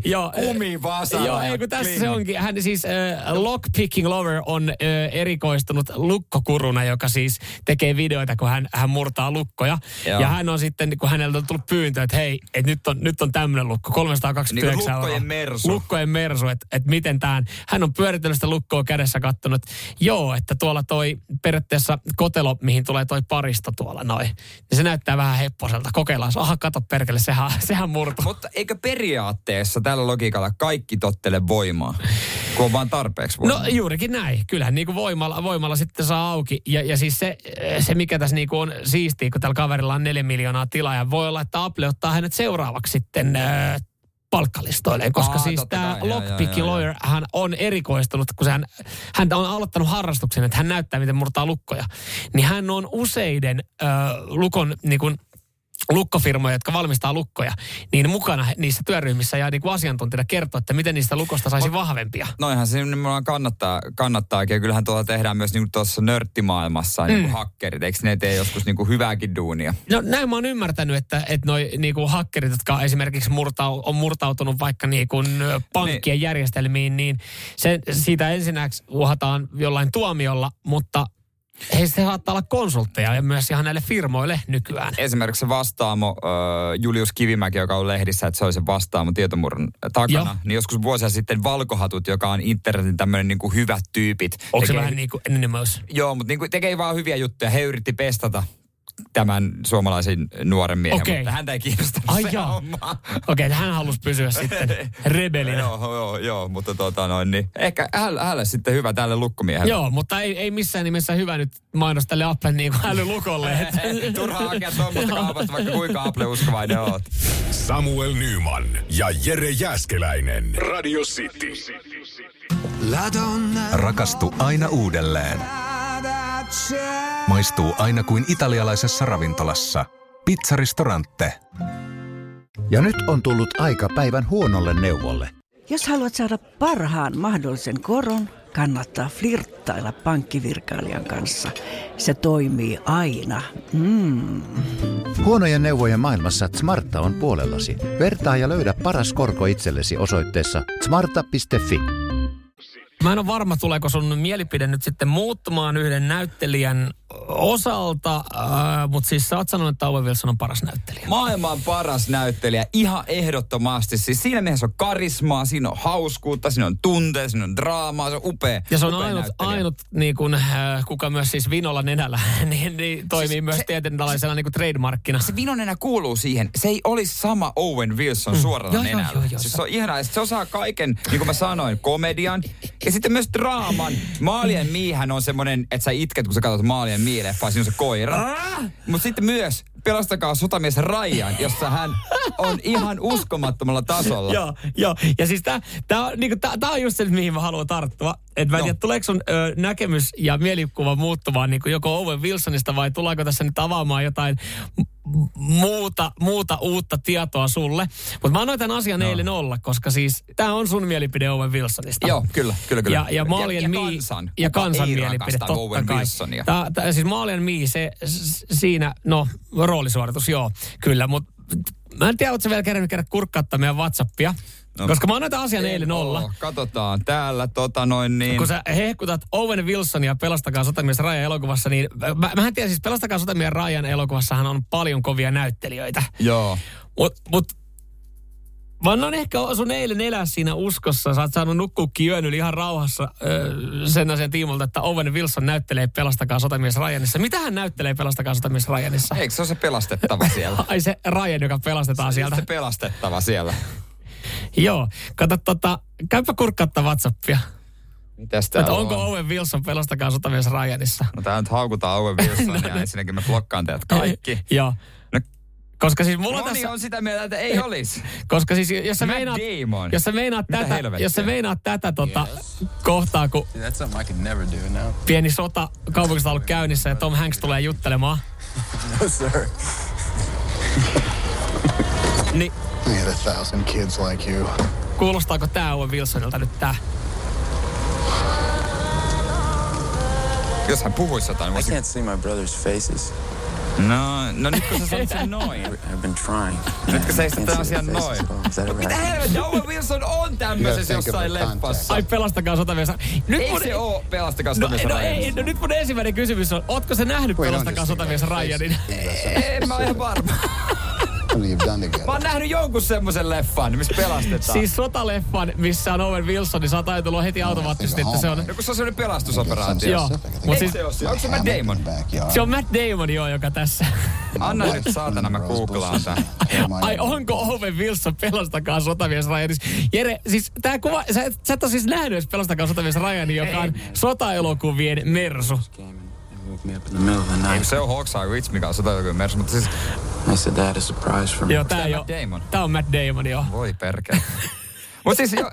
Joo, kumivasara. Joo, ja ei kun tässä se onkin. Hän siis äh, Lockpicking Lover on äh, erikoistunut lukkokuruna, joka siis tekee videoita, kun hän, hän murtaa lukkoja. Joo. Ja hän on sitten, kun häneltä on tullut pyyntö, että hei, että nyt on, nyt on tämmöinen lukko, 329 Niin lukkojen euroa. mersu. Lukkojen mersu, että et miten tämän. Hän on pyöritellyt sitä lukkoa kädessä kattonut, joo, että tuolla toi periaatteessa kotelo, mihin tulee toi paristo tuolla noin. Niin se näyttää vähän hepposelta. Kokeillaan. Aha, kato perkele, sehän, sehän murtuu. Mutta eikö periaatteessa tällä logiikalla kaikki tottele voimaa, kun on vaan tarpeeksi voimaa? No juurikin näin. Kyllähän niin kuin voimalla, voimalla sitten saa auki. Ja, ja siis se, se, mikä tässä niin kuin on siistiä, kun tällä kaverilla on neljä miljoonaa tilaa, ja voi olla, että Apple ottaa hänet seuraavaksi sitten äh, palkkalistoilleen, koska Aa, siis tämä Lockpick. Lawyer, hän on erikoistunut, kun hän, hän on aloittanut harrastuksen, että hän näyttää, miten murtaa lukkoja. Niin hän on useiden äh, lukon niin kuin, lukkofirmoja, jotka valmistaa lukkoja, niin mukana niissä työryhmissä ja niin kuin asiantuntijana kertoo, että miten niistä lukosta saisi vahvempia. Noihan se nimenomaan kannattaa, kannattaakin. Ja kyllähän tuolla tehdään myös niin tuossa nörttimaailmassa mm. niin hakkerit. Eikö ne tee joskus niin kuin hyvääkin duunia? No näin mä oon ymmärtänyt, että, että noi niinku hakkerit, jotka esimerkiksi murtau, on murtautunut vaikka niinku ö, pankkien niin. järjestelmiin, niin se, siitä ensinnäksi uhataan jollain tuomiolla, mutta heistä saattaa olla konsultteja ja myös ihan näille firmoille nykyään. Esimerkiksi se vastaamo Julius Kivimäki, joka on lehdissä, että se oli se vastaamo tietomurron takana. Joo. Niin joskus vuosia sitten Valkohatut, joka on internetin tämmöinen niin kuin hyvät tyypit. Onko se vähän niin kuin Anonymous? Joo, mutta niin kuin tekee vaan hyviä juttuja. He yritti pestata tämän suomalaisen nuoren miehen, Okei. mutta häntä ei kiinnostanut Ai *laughs* se jaa. homma. Okei, okay, hän halusi pysyä sitten *laughs* rebelinä. joo, joo, joo, mutta tota noin, niin ehkä hänelle, hänelle sitten hyvä tälle lukkomiehelle. Joo, mutta ei, ei missään nimessä hyvä nyt mainos tälle Applen niin kuin älylukolle. Että... *laughs* Turhaa hakea tuommoista kaupasta, vaikka kuinka Apple-uskovainen oot. Samuel Nyman ja Jere Jäskeläinen. Radio City. Rakastu aina uudelleen. Maistuu aina kuin italialaisessa ravintolassa. Pizzaristorante. Ja nyt on tullut aika päivän huonolle neuvolle. Jos haluat saada parhaan mahdollisen koron, kannattaa flirttailla pankkivirkailijan kanssa. Se toimii aina. Mm. Huonojen neuvojen maailmassa Smarta on puolellasi. Vertaa ja löydä paras korko itsellesi osoitteessa smarta.fi. Mä en ole varma, tuleeko sun mielipide nyt sitten muuttumaan yhden näyttelijän osalta, äh, mutta siis sä oot sanonut, että Owen Wilson on paras näyttelijä. Maailman paras näyttelijä, ihan ehdottomasti. Siis siinä mielessä on karismaa, siinä on hauskuutta, siinä on tunteja, siinä on draamaa, se on upea. Ja se on upea ainut, näyttelijä. ainut niin kuin, äh, kuka myös siis vinolla nenällä, *laughs* niin, niin toimii siis myös se- tietynlaisena niin trademarkkina. Se vinonenä kuuluu siihen. Se ei olisi sama Owen Wilson mm. suoralla Joo, joo, nenällä. joo, joo. siis se on ihanaa. Se osaa kaiken, niin kuin mä sanoin, komedian ja sitten myös draaman. Maalien miihän on semmoinen, että sä itket, kun sä katsot Maalien mii-leffaa, siinä on se koira. Mutta sitten myös Pelastakaa sotamies Ryan, jossa hän on ihan uskomattomalla tasolla. Joo, joo. Ja siis tää, tää, on, niinku, tää, tää on just se, mihin mä haluan tarttua. Että mä en No. tiedä, tuleeko sun ö, näkemys ja mielikuva muuttumaan niinku joko Owen Wilsonista vai tuleeko tässä nyt avaamaan jotain muuta, muuta uutta tietoa sulle. Mutta mä annoin tämän asian no. eilen olla, koska siis tää on sun mielipide Owen Wilsonista. Joo, kyllä, kyllä, kyllä. Ja, ja Maalien ja, Mii, kansan. ja kansan mielipide, totta Owen kai. Wilsonia? Tää, tää, siis Maalien Mii, se s- siinä, no roolisuoritus, joo, kyllä, mutta mä en tiedä, ootko vielä kerännyt käydä kurkkaattaa meidän Whatsappia, no, koska mä annoin tämän asian eilen olla. oo. Katsotaan täällä, tota noin niin. Kun sä hehkutat Owen Wilsonia Pelastakaa sotamies Rajan elokuvassa, niin mä, mähän tiedän siis Pelastakaa sotamies Rajan elokuvassahan on paljon kovia näyttelijöitä. Joo. Mut, mut Mä annan ehkä sun eilen elää siinä uskossa. Sä oot saanut nukkuukin yön yli ihan rauhassa öö, sen asian tiimolta, että Owen Wilson näyttelee Pelastakaa sotamies Ryanissa. Mitä hän näyttelee Pelastakaa sotamies Ryanissa? Eikö se ole se pelastettava *laughs* siellä? Ai se Ryan, joka pelastetaan sieltä. Se pelastettava siellä. Joo. Kato tota, käypä kurkkaattaa Whatsappia. Mitäs täällä onko on? Owen Wilson Pelastakaa sotamies Ryanissa? No tää nyt haukutaan Owen Wilsonia, *laughs* ensinnäkin mä blokkaan teidät kaikki. Joo. Koska siis mulla on moni tässä... on sitä mieltä, että ei olisi. *laughs* Koska siis jos sä Matt meinaat, Damon. jos sä meinaat Mitä tätä, helvettiä? jos sä meinaat tätä tota, kohtaa, kun That's something I can never do now. pieni sota kaupungissa on ollut käynnissä ja Tom Hanks tulee juttelemaan, *laughs* No, sir. *laughs* niin We had a thousand kids like you. kuulostaako tää Owen Wilsonilta nyt tää? Jos hän puhuisi jotain, I can't see my brother's faces. No, no nyt kun sä sanot sen noin. I've been trying. Sä I istut can't tämän asian noin? ever Mitä helvettiä, Owen Wilson on tämmöisessä jossain leffassa. Ai pelastakaa sotamies. Nyt Ei mun, se oo pelastakaa no, sotamies no, Ryan. ei, no, nyt mun ensimmäinen kysymys on, ootko sä nähnyt pelastakaa sotamies Ryanin? En mä ole ihan varma. You've done together. Mä oon nähnyt jonkun semmoisen leffan, missä pelastetaan. Siis sotaleffan, missä on Owen Wilson, niin sä oot ajatellut heti automaattisesti, että se on... Kun se on semmoinen pelastusoperaatio. Joo, mutta siis? Onko se Matt Damon? se on Matt Damon joo, joka tässä. Anna nyt saatana, mä googlaan tän. Ai onko Owen Wilson pelastakaa sotamies Ryanis? Jere, siis tää kuva, sä, et- sä et ole siis nähnyt edes pelastakaa sotamies Ryanin, joka on sotaelokuvien mersu. Ei, se on Hawkseye Ridge, mikä on sotajoukkojen mersu, mutta siis I said, Dad, a surprise for me. Joo, tää oo, Damon? tää on Matt Damon, joo. voi perkele. *laughs* Mut siis jo... *laughs*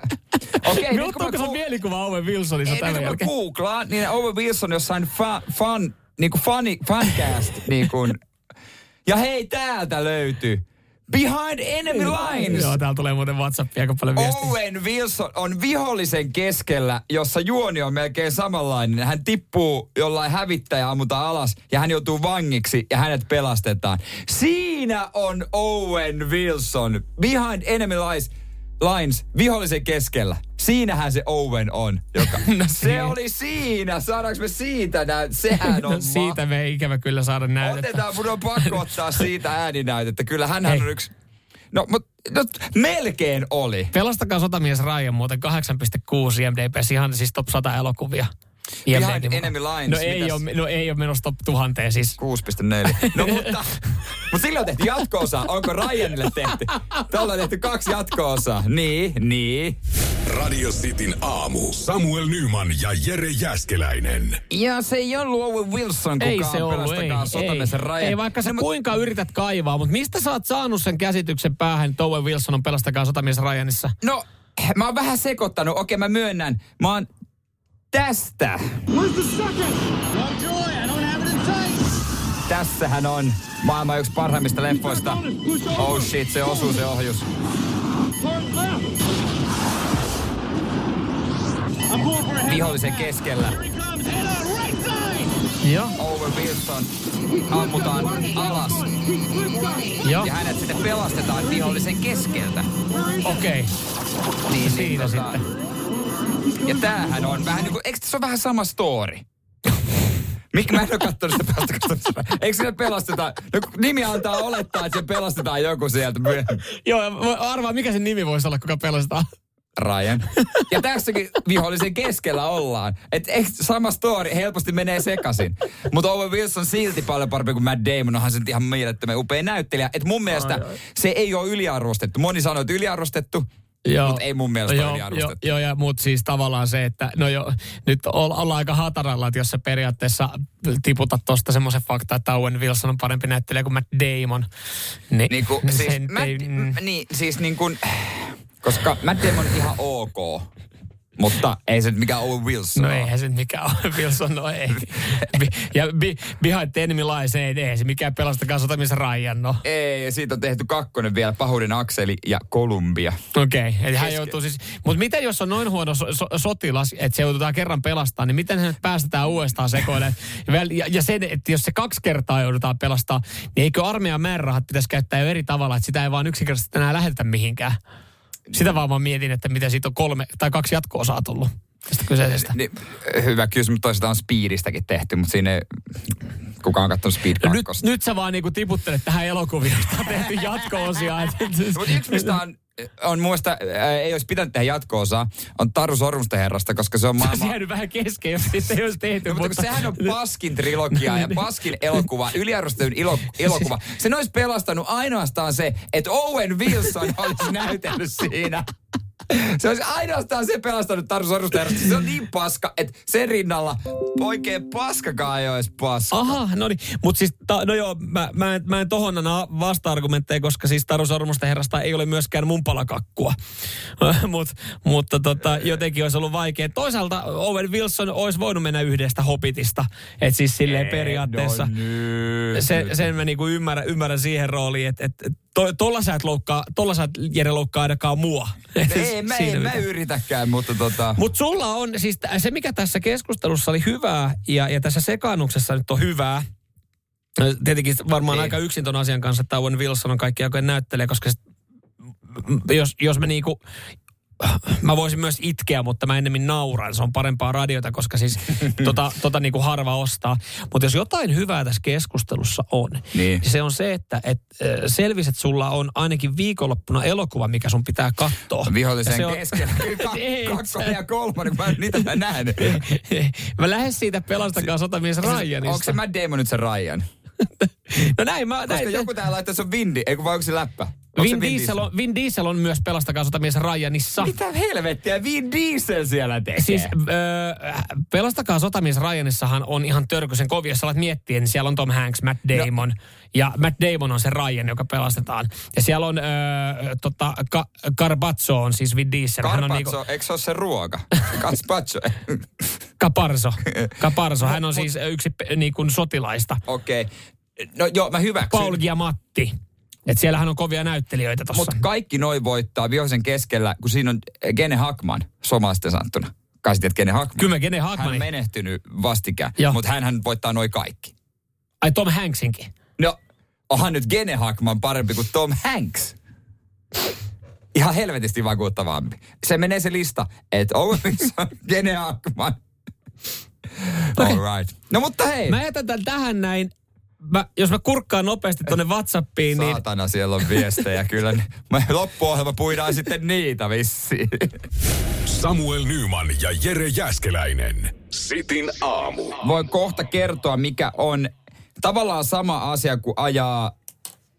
Okei, nyt kun Muuttuuko mä, sun ku- mielikuva Owen Wilsonista ei, nyt tämän kun mä jälkeen? googlaan, niin Owen Wilson jossain fa, fan, niinku funny, fancast, *laughs* niin kuin, ja hei, täältä löytyy. Behind Enemy Lines. Joo, täällä tulee muuten Whatsappia aika paljon viestiä. Owen Wilson on vihollisen keskellä, jossa juoni on melkein samanlainen. Hän tippuu jollain hävittäjä ammutaan alas ja hän joutuu vangiksi ja hänet pelastetaan. Siinä on Owen Wilson. Behind enemy lines, lines vihollisen keskellä. Siinähän se Owen on. Joka, *laughs* No se oli siinä. Saadaanko me siitä näyt? Sehän on No, siitä me ei ikävä kyllä saada näytettä. Otetaan, mun on pakko ottaa *laughs* siitä ääninäytettä. Kyllä Hei. on yksi... No, mutta no, melkein oli. Pelastakaa sotamies Ryan muuten 8,6 IMDb, ihan siis top 100 elokuvia. Behind IMDb. Enemy Lines, No ei, mitäs? ole, no ei ole menossa top tuhanteen siis. 6,4. No *laughs* mutta, mutta sillä on tehty jatko-osa. Onko Ryanille tehty? Tällä on tehty kaksi jatko-osaa. Niin, niin. Radio Cityn aamu. Samuel Nyman ja Jere Jäskeläinen. Ja se ei ollut Owen Wilson, kukaan Ei se ollut, ei. Ei, Ryan. ei vaikka sä no, mut- kuinka yrität kaivaa, mutta mistä sä oot saanut sen käsityksen päähän, että Owen Wilson on pelastakaa sotamies Ryanissa? No, mä oon vähän sekoittanut. Okei, mä myönnän. Mä oon tästä. Tässähän on maailman yksi parhaimmista leffoista. Oh shit, se osuu se ohjus. Vihollisen keskellä. Joo. Owen Wilson ammutaan alas Joo, ja hänet sitten pelastetaan vihollisen keskeltä. okei. Niin, Siinä tota, Ja tämähän on vähän niin kuin, eikö tässä ole vähän sama story? Mikä mä en ole katsonut sitä pelastakasta? Eikö siellä pelasteta? No nimi antaa olettaa, että se pelastetaan joku sieltä myöhemmin. Joo, arvaa, mikä sen nimi voisi olla, kuka pelastaa. Ryan. Ja tässäkin vihollisen keskellä ollaan. Että eikö sama story helposti menee sekaisin. Mutta Owen Wilson silti paljon parempi kuin Matt Damon. Onhan se ihan mielettömän upea näyttelijä. Että mun mielestä Ai, ai. se ei ole yliarvostettu. Moni sanoo, että yliarvostettu. Joo. Mutta ei mun mielestä joo, ole joo, joo, ja mutta siis tavallaan se, että no jo, nyt ol- ollaan aika hataralla, että jos sä periaatteessa tiputat tuosta semmoisen fakta, että Owen Wilson on parempi näyttelijä kuin Matt Damon. Niin, *laughs* Niin, kuin, siis, Matt, ei- niin, siis niin kuin, koska Matt Damon on ihan ok. Mutta ei se nyt mikään Owen Wilson No eihän se nyt mikään ole, Wilson, no ei. Ja bi, behind the enemy lies, ei, ei se mikään pelastakaa sotamisen Ryan, no. Ei, ja siitä on tehty kakkonen vielä, Pahuuden Akseli ja Kolumbia. Okei, okay. eli hän joutuu siis... Mutta miten jos on noin huono so, so, sotilas, että se joudutaan kerran pelastamaan, niin miten hänet päästetään uudestaan sekoille? *laughs* Ja, ja, sen, että jos se kaksi kertaa joudutaan pelastaa, niin eikö armeijan määrärahat pitäisi käyttää jo eri tavalla, että sitä ei vaan yksinkertaisesti enää lähetetä mihinkään? Sitä vaan mä mietin, että miten siitä on kolme tai kaksi jatko-osaa tullut tästä kyseisestä. Niin, hyvä kysymys. Toisaalta on Speedistäkin tehty, mutta siinä ei kukaan on katsonut Speed No nyt, 2. nyt sä vaan niinku tiputtelet tähän on tehty jatko-osia. *laughs* Mutta yksi mistä on, on mun mielestä, ää, ei olisi pitänyt tehdä jatko-osaa, on Taru Sormusten herrasta, koska se on Se olisi maailman... jäänyt vähän kesken, jos siitä ei olisi tehty. No, *laughs* mutta kun sehän on paskin trilogia ja *laughs* paskin elokuva, yliarvostetun ilo, elokuva. Sen olisi pelastanut ainoastaan se, että Owen Wilson olisi näytellyt siinä. *laughs* Se olisi ainoastaan se pelastanut Taru herrasta. Se on niin paska, että sen rinnalla oikein paskakaan ei olisi paska. Aha, no niin. Mutta siis, ta, no joo, mä, mä, en, mä en tohon anna vasta-argumentteja, koska siis Taru Sormusten herrasta ei ole myöskään mun palakakkua. *laughs* Mut, mutta tota, jotenkin olisi ollut vaikea. Toisaalta Owen Wilson olisi voinut mennä yhdestä hobitista. Että siis silleen periaatteessa. No nyt, se, nyt. sen mä niinku ymmärrän, ymmärrän siihen rooliin, että et, to, tolla sä et loukkaa, tolla sä et Jere loukkaa ainakaan mua. Ei, mä, *laughs* ei, mä yritäkään, mutta tota... Mutta sulla on, siis se mikä tässä keskustelussa oli hyvää ja, ja tässä sekaannuksessa nyt on hyvää, ö, tietenkin varmaan Niin. aika yksin ton asian kanssa, että Owen Wilson on kaikki aikojen näyttelee, koska jos, jos me niinku, mä voisin myös itkeä, mutta mä ennemmin nauran. Se on parempaa radiota, koska siis *laughs* tota, tota niinku harva ostaa. Mutta jos jotain hyvää tässä keskustelussa on, Niin. se on se, että et, selvisi, että sulla on ainakin viikonloppuna elokuva, mikä sun pitää katsoa. Vihollisen Ja se on- keskellä. *laughs* Kyllä ka- Ei, kakkonen sä- ja kolmonen, kun mä niitä mä näen. *laughs* Mä lähden siitä pelastakaa sotamies Ryanista. Onko se Matt Damon nyt se Ryan? No näin mä... Koska näin, joku täällä laittaa, on Vindi, eikö vai onko se läppä? Se Vin, Diesel on, Vin Diesel on myös pelastakaa sotamies Ryanissa. Mitä helvettiä Vin Diesel siellä tekee? Siis öö, Pelastakaa sotamies Ryanissahan on ihan törkysen kovia. Jos alat miettiä, niin siellä on Tom Hanks, Matt Damon. No. Ja Matt Damon on se Ryan, joka pelastetaan. Ja siellä on öö, tota, Ka- Carpazzo on siis Vin Diesel. Hän on niinku, eikö se ole se ruoka? *laughs* Carpaccio. Caparzo. Caparzo. Hän on siis yksi pe- niinku sotilaista. Okei. Okay. No joo, mä hyväksyn. Paul Giamatti. Et siellähän on kovia näyttelijöitä tossa. Mutta kaikki noin voittaa vihollisen keskellä, kun siinä on Gene Hackman, somalaisten sanottuna. Kai tiedät Gene Hackman. Kyllä Gene Hän on menehtynyt vastikään, mutta hän voittaa noin kaikki. Ai Tom Hanksinkin. No, onhan nyt Gene Hackman parempi kuin Tom Hanks. Ihan helvetisti vakuuttavampi. Se menee se lista, että Owen Wilson, *laughs* Gene Hackman. All right. No mutta hei. Mä jätän tän tähän näin. Mä, jos mä kurkkaan nopeasti tonne Whatsappiin, niin Saatana, siellä on viestejä kyllä. *laughs* Me loppuohjelma puidaan sitten niitä vissiin. Samuel Nyman ja Jere Jäskeläinen. Sitin aamu. Voin kohta kertoa, mikä on tavallaan sama asia kuin ajaa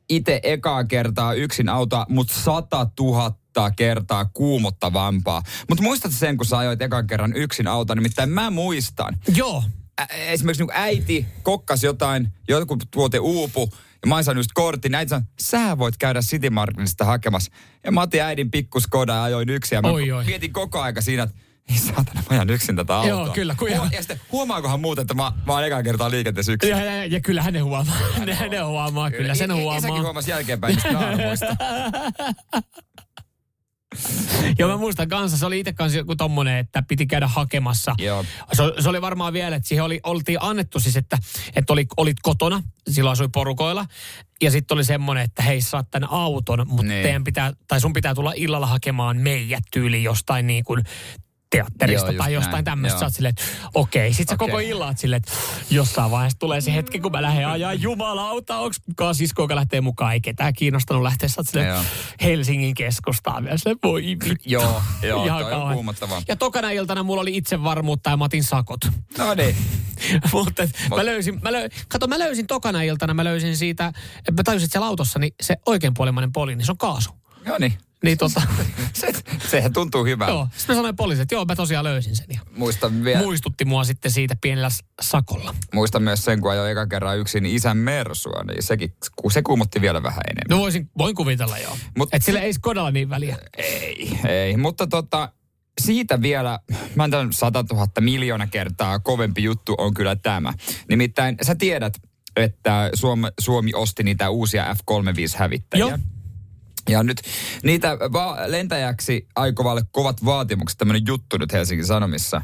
itse ekaa kertaa yksin autoa, mutta sata tuhatta kertaa kuumottavampaa. Mutta muistat sen, kun sä ajoit ekan kerran yksin autoa, nimittäin mä muistan. joo. Ä- esimerkiksi niin äiti kokkas jotain, joku tuote uupu, ja mä oon saanut just kortin. Äiti sanoi, sä voit käydä City Marketista hakemassa. Ja mä otin äidin pikkuskoda ja ajoin yksin. Ja mä Oi, oi. mietin koko aika siinä, että ei saatana, mä ajan yksin tätä autoa. Joo, kyllä, kun- ja sitten huomaakohan muuten, että mä, mä oon ekaa kertaa liikenteessä yksin. Ja, ja, ja kyllä hänen huomaa. Hänen *laughs* huomaa, kyllä sen I- i- Isäkin huomaa. huomasi jälkeenpäin niistä arvoista. *laughs* *laughs* Joo, mä muistan kanssa, se oli itse kanssa joku tommonen, että piti käydä hakemassa. Joo. Se, se oli varmaan vielä, että siihen oli, oltiin annettu siis, että, että oli, olit kotona, silloin asui porukoilla. Ja sitten oli semmoinen, että hei, saat tämän auton, mutta Niin. teidän pitää, tai sun pitää tulla illalla hakemaan meidät tyyli jostain niin kuin teatterista Joo, tai jostain näin. tämmöistä. Sä silleen, että okei. Sitten sä Okei. koko illan oot silleen, että jossain vaiheessa tulee se hetki, kun mä lähden ajaa jumalauta, onks kukaan sisko, joka lähtee mukaan. Ei ketään kiinnostanut lähteä. Sä silleen. Helsingin keskustaan. Vielä silleen, voi vittu. Joo, joo, *laughs* Ihan toi on kauhean. kuumottavaa. Ja tokana iltana mulla oli itsevarmuutta ja mä otin sakot. No niin. *laughs* Mutta et mä löysin, mä löy, kato mä löysin tokana iltana, mä löysin siitä, että mä tajusin, että siellä autossa niin se oikeanpuolimmainen poli, niin se on kaasu. No niin. Niin tota, *laughs* Se, sehän tuntuu hyvältä. joo. Sitten mä sanoin poliisille, että joo, mä tosiaan löysin sen. Ja Muistan, vielä, muistutti mua sitten siitä pienellä sakolla. muistan myös sen, kun ajoin eka kerran yksin isän Mersua, niin sekin, se kuumotti vielä vähän enemmän. No voisin, voin kuvitella joo. Mut- että sillä ei Skodalla niin väliä. Ei, ei. Mutta tota, siitä vielä, mä en tämän 100 000 miljoona kertaa kovempi juttu on kyllä tämä. Nimittäin sä tiedät, että Suomi, Suomi osti niitä uusia F-35-hävittäjiä. Joo. Ja nyt niitä va- lentäjäksi aikovalle kovat vaatimukset, tämmöinen juttu nyt Helsingin Sanomissa.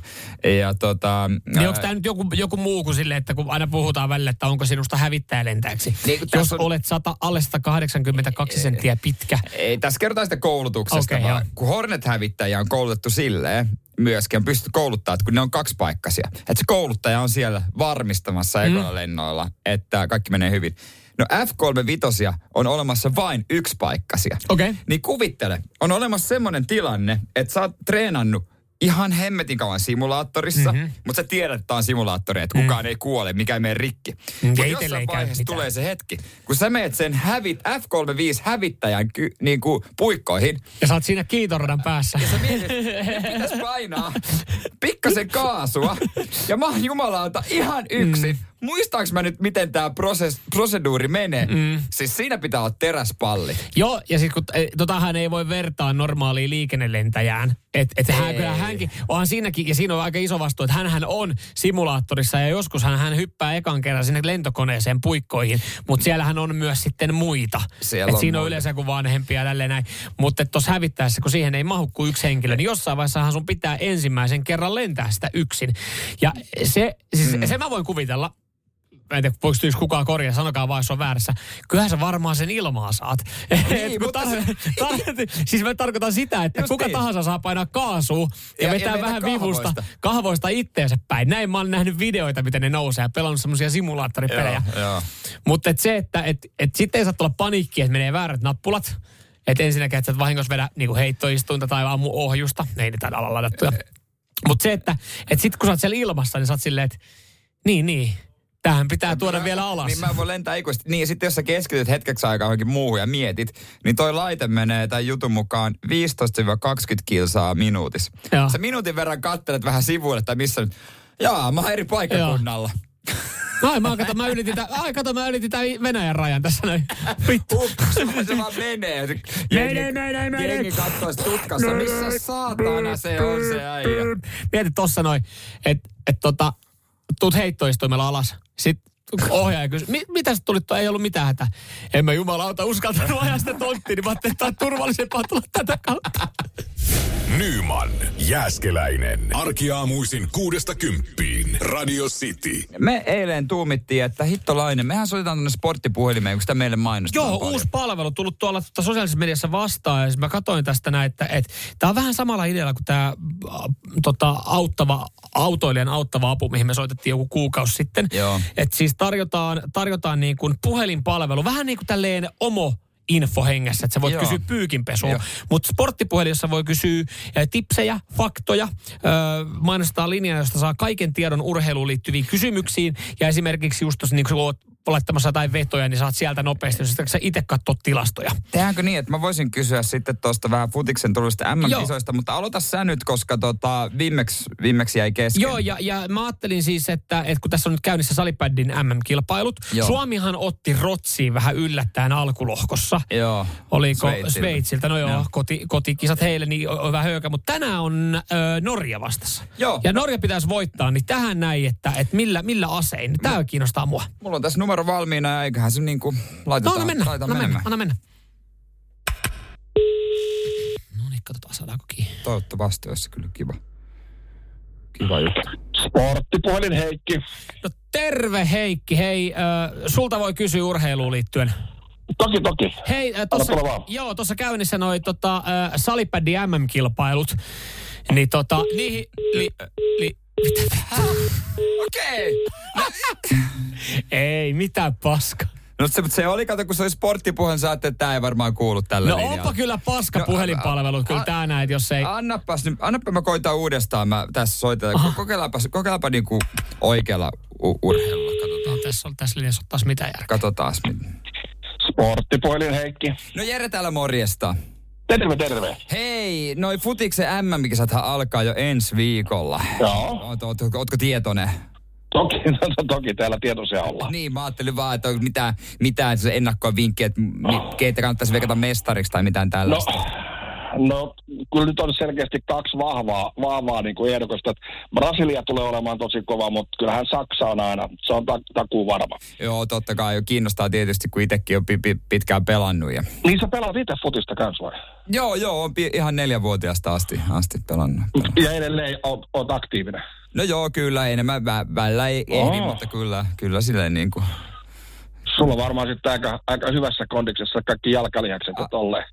Ja tota... Niin onko tämä nyt joku, joku muu kuin sille, että kun aina puhutaan välillä, että onko sinusta hävittäjälentäjäksi. Niin, kun Jos on- olet 100, alle 182 senttiä pitkä. Ei, tässä kerrotaan sitä koulutuksesta, okay, vaan kun Hornet-hävittäjä on koulutettu silleen, myöskin on pystytty kouluttaa, että kun ne on kaksipaikkaisia. Että se kouluttaja on siellä varmistamassa Mm. ekoilla lennoilla, että kaikki menee hyvin. No F-35 on olemassa vain yksipaikkaisia. Okei. Okay. Niin kuvittele, on olemassa semmoinen tilanne, että sä oot treenannut ihan hemmetin kauan simulaattorissa, mm-hmm. mutta sä tiedät, että on simulaattori, että kukaan ei kuole, mikä ei mene rikki. Mm, Mutta jossain vaiheessa tulee se hetki, kun sä meet sen hävit, F-35 hävittäjän ky, niin kuin puikkoihin, Ja sä oot siinä kiitoradan päässä. ja sä mietit, pitäisi painaa pikkasen kaasua, ja mä oon jumalauta ihan yksin. Mm. Muistaaks mä nyt, miten tämä proseduuri menee? Mm. Siis siinä pitää olla teräspalli. Joo, ja sitten kun eh, totahan ei voi vertaa normaaliin liikennelentäjään. Että et hän, kyllä hänkin, onhan siinäkin, ja siinä on aika iso vastuu, että hän on simulaattorissa ja joskus hän, hän hyppää ekan kerran sinne lentokoneeseen puikkoihin, mutta siellähän on myös sitten muita. Siellä Et on siinä on muita. yleensä joku vanhempia ja tälleen näin. Mutta tuossa hävittäessä, kun siihen ei mahu kuin yksi henkilö, niin jossain vaiheessahan sun pitää ensimmäisen kerran lentää sitä yksin. Ja se, siis mm. se mä voin kuvitella, mä en tiedä, voiko kukaan korjaa, sanokaa vaan, jos on väärässä. Kyllähän sä varmaan sen ilmaa saat. *laughs* Niin, mutta tar- tar- siis mä tarkoitan sitä, että Just kuka niin. tahansa saa painaa kaasua ja, Ja- ja vetää vetää vähän vivusta, kahvoista. kahvoista itteensä päin. Näin mä oon nähnyt videoita, miten ne nousee ja pelannut semmoisia simulaattoripelejä. Mutta et se, että et, et sitten ei saa tulla paniikki, että menee väärät nappulat. Että ensinnäkin, että sä et vahingossa vedä niinku heittoistuinta tai ammu ohjusta. Ne ei ne taida olla ladattuja. Mutta se, että et sitten kun sä oot siellä ilmassa, niin sä oot silleen, että niin, niin. Tähän pitää tuoda Mä- vielä alas. Niin mä voin lentää ikuisesti. Niin, ja sitten jos sä keskityt hetkeksi aikaa johonkin muuhun ja mietit, niin toi laite menee tämän jutun mukaan 15-20 kilsaa minuutissa. Joo. Sä minuutin verran kattelet vähän sivuille tai missä nyt. Jaa, mä oon eri paikkakunnalla. Ai, mä, kato, mä ylitin tää, ai, kato, mä ylitin tää Venäjän rajan tässä noin. *laughs* Vittu. Uppas, *laughs* se vaan- se menee. Se- Menee, menee, menee. Jengi katsoo sit tutkassa, missä saatana se on se äijä. Mieti tossa noin, että et tota, tuut heittoistuimella alas. Sitten ohjaaja kysyi, Mi- mitä sä tulit, ei ollut mitään hätää. En mä jumalauta uskaltanut ajaa sitä tonttiin, niin mä ajattelin, että tää on turvallisempaa tulla tätä kautta. Nyman, Jääskeläinen. Arkiaamuisin kuudesta kymppiin. Radio City. Me eilen tuumittiin, että hittolainen, mehän soitetaan tuonne sporttipuhelimeen, kun sitä meille mainostetaan Joo, paljon. uusi palvelu tullut tuolla tuota sosiaalisessa mediassa vastaan. Ja siis mä katsoin tästä näin, että, että tämä on vähän samalla idealla kuin tämä tota, auttava, autoilijan auttava apu, mihin me soitettiin joku kuukausi sitten. Joo. Että siis tarjotaan, tarjotaan niin kuin puhelinpalvelu, vähän niin kuin tälleen omo infohengessä, että sä voit Joo. kysyä pyykinpesua. Mutta sporttipuhelin, jossa voi kysyä eh, tipsejä, faktoja, ö, mainostetaan linjaa, josta saa kaiken tiedon urheiluun liittyviin kysymyksiin. Ja esimerkiksi just tuossa, niin kun oot laittamassa jotain vetoja, niin saat sieltä nopeasti, jos sä itse katsot tilastoja. Tehdäänkö niin, että mä voisin kysyä sitten tuosta vähän futiksen tulosta MM-kisoista, mutta aloita sä nyt, koska tota, viimeksi, viimeksi jäi kesken. Joo, ja, ja mä ajattelin siis, että, että kun tässä on nyt käynnissä salipäddin MM-kilpailut, Joo. Suomihan otti Rotsiin vähän yllättäen alkulohkossa. Joo. Oliko Sveitsiltä. Sveitsiltä? No joo, Joo. Koti, kotikisat heille, niin on on vähän höykä. Mutta tänään on ö, Norja vastassa. Joo. Ja Norja pitäisi voittaa, niin tähän näin, että, että millä, millä asein. Tämä kiinnostaa mua. Mulla on tässä numero valmiina ja eiköhän se niinku No laitetaan, anna mennä, laitetaan anna mennä, anna mennä. No niin, katsotaan saadaanko kiinni. Toivottavasti olisi kyllä kiva. Kiva juttu. Sporttipuhelin Heikki. No terve Heikki, hei, äh, sulta voi kysyä urheiluun liittyen. Toki, toki. Hei, äh, tossa, joo, tuossa käynnissä noi tota, äh, salipädi MM-kilpailut. Niin tota, niihin... Li, li, mitä? Okei. Ei, mitä paska. No se, se oli, kato, kun se oli sporttipuhe, sä että tämä ei varmaan kuulu tällä No linjalla. onpa kyllä paska No, puhelinpalvelu, a- kyllä tää näet, jos ei... Annapas nyt, annapa mä koitan uudestaan, mä tässä soitetaan. Kokeillaanpa, kokeillaanpa niinku oikealla u- urheilulla, No, katsotaan. tässä on tässä linjassa taas mitään järkeä. Katsotaan. Sporttipuhelin Heikki. No Jere täällä morjesta. Terve, terve. Hei, noi futiksen MM-kisathan alkaa jo ensi viikolla. Joo. Oot, oot, ootko tietoinen? Toki, *laughs* no, toki täällä tietoisia ollaan. Niin, mä ajattelin vaan, että onko mitään, mitään ennakkoa vinkkiä, että mi- keitä kannattaisi vekata mestariksi tai mitään No, tällaista. no, kyllä nyt on selkeästi kaksi vahvaa, vahvaa niin kuin ehdokosta. että Brasilia tulee olemaan tosi kova, mutta kyllähän Saksa on aina, se on ta- takuu varma. Joo, totta kai. Kiinnostaa tietysti, kun itsekin on pi- pi- pitkään pelannut. Ja... Niin sä pelaat itse futista kanssa vai? Joo, joo, on pi- ihan neljänvuotiaasta asti, asti pelannut. Ja edelleen oot, oot aktiivinen. No joo, kyllä, enemmän vä- välillä ei ehdi, Oo. mutta kyllä, kyllä silleen niin kuin... Sulla on varmaan sitten aika, aika hyvässä kondiksessa kaikki jalkalihakset ja tolleen.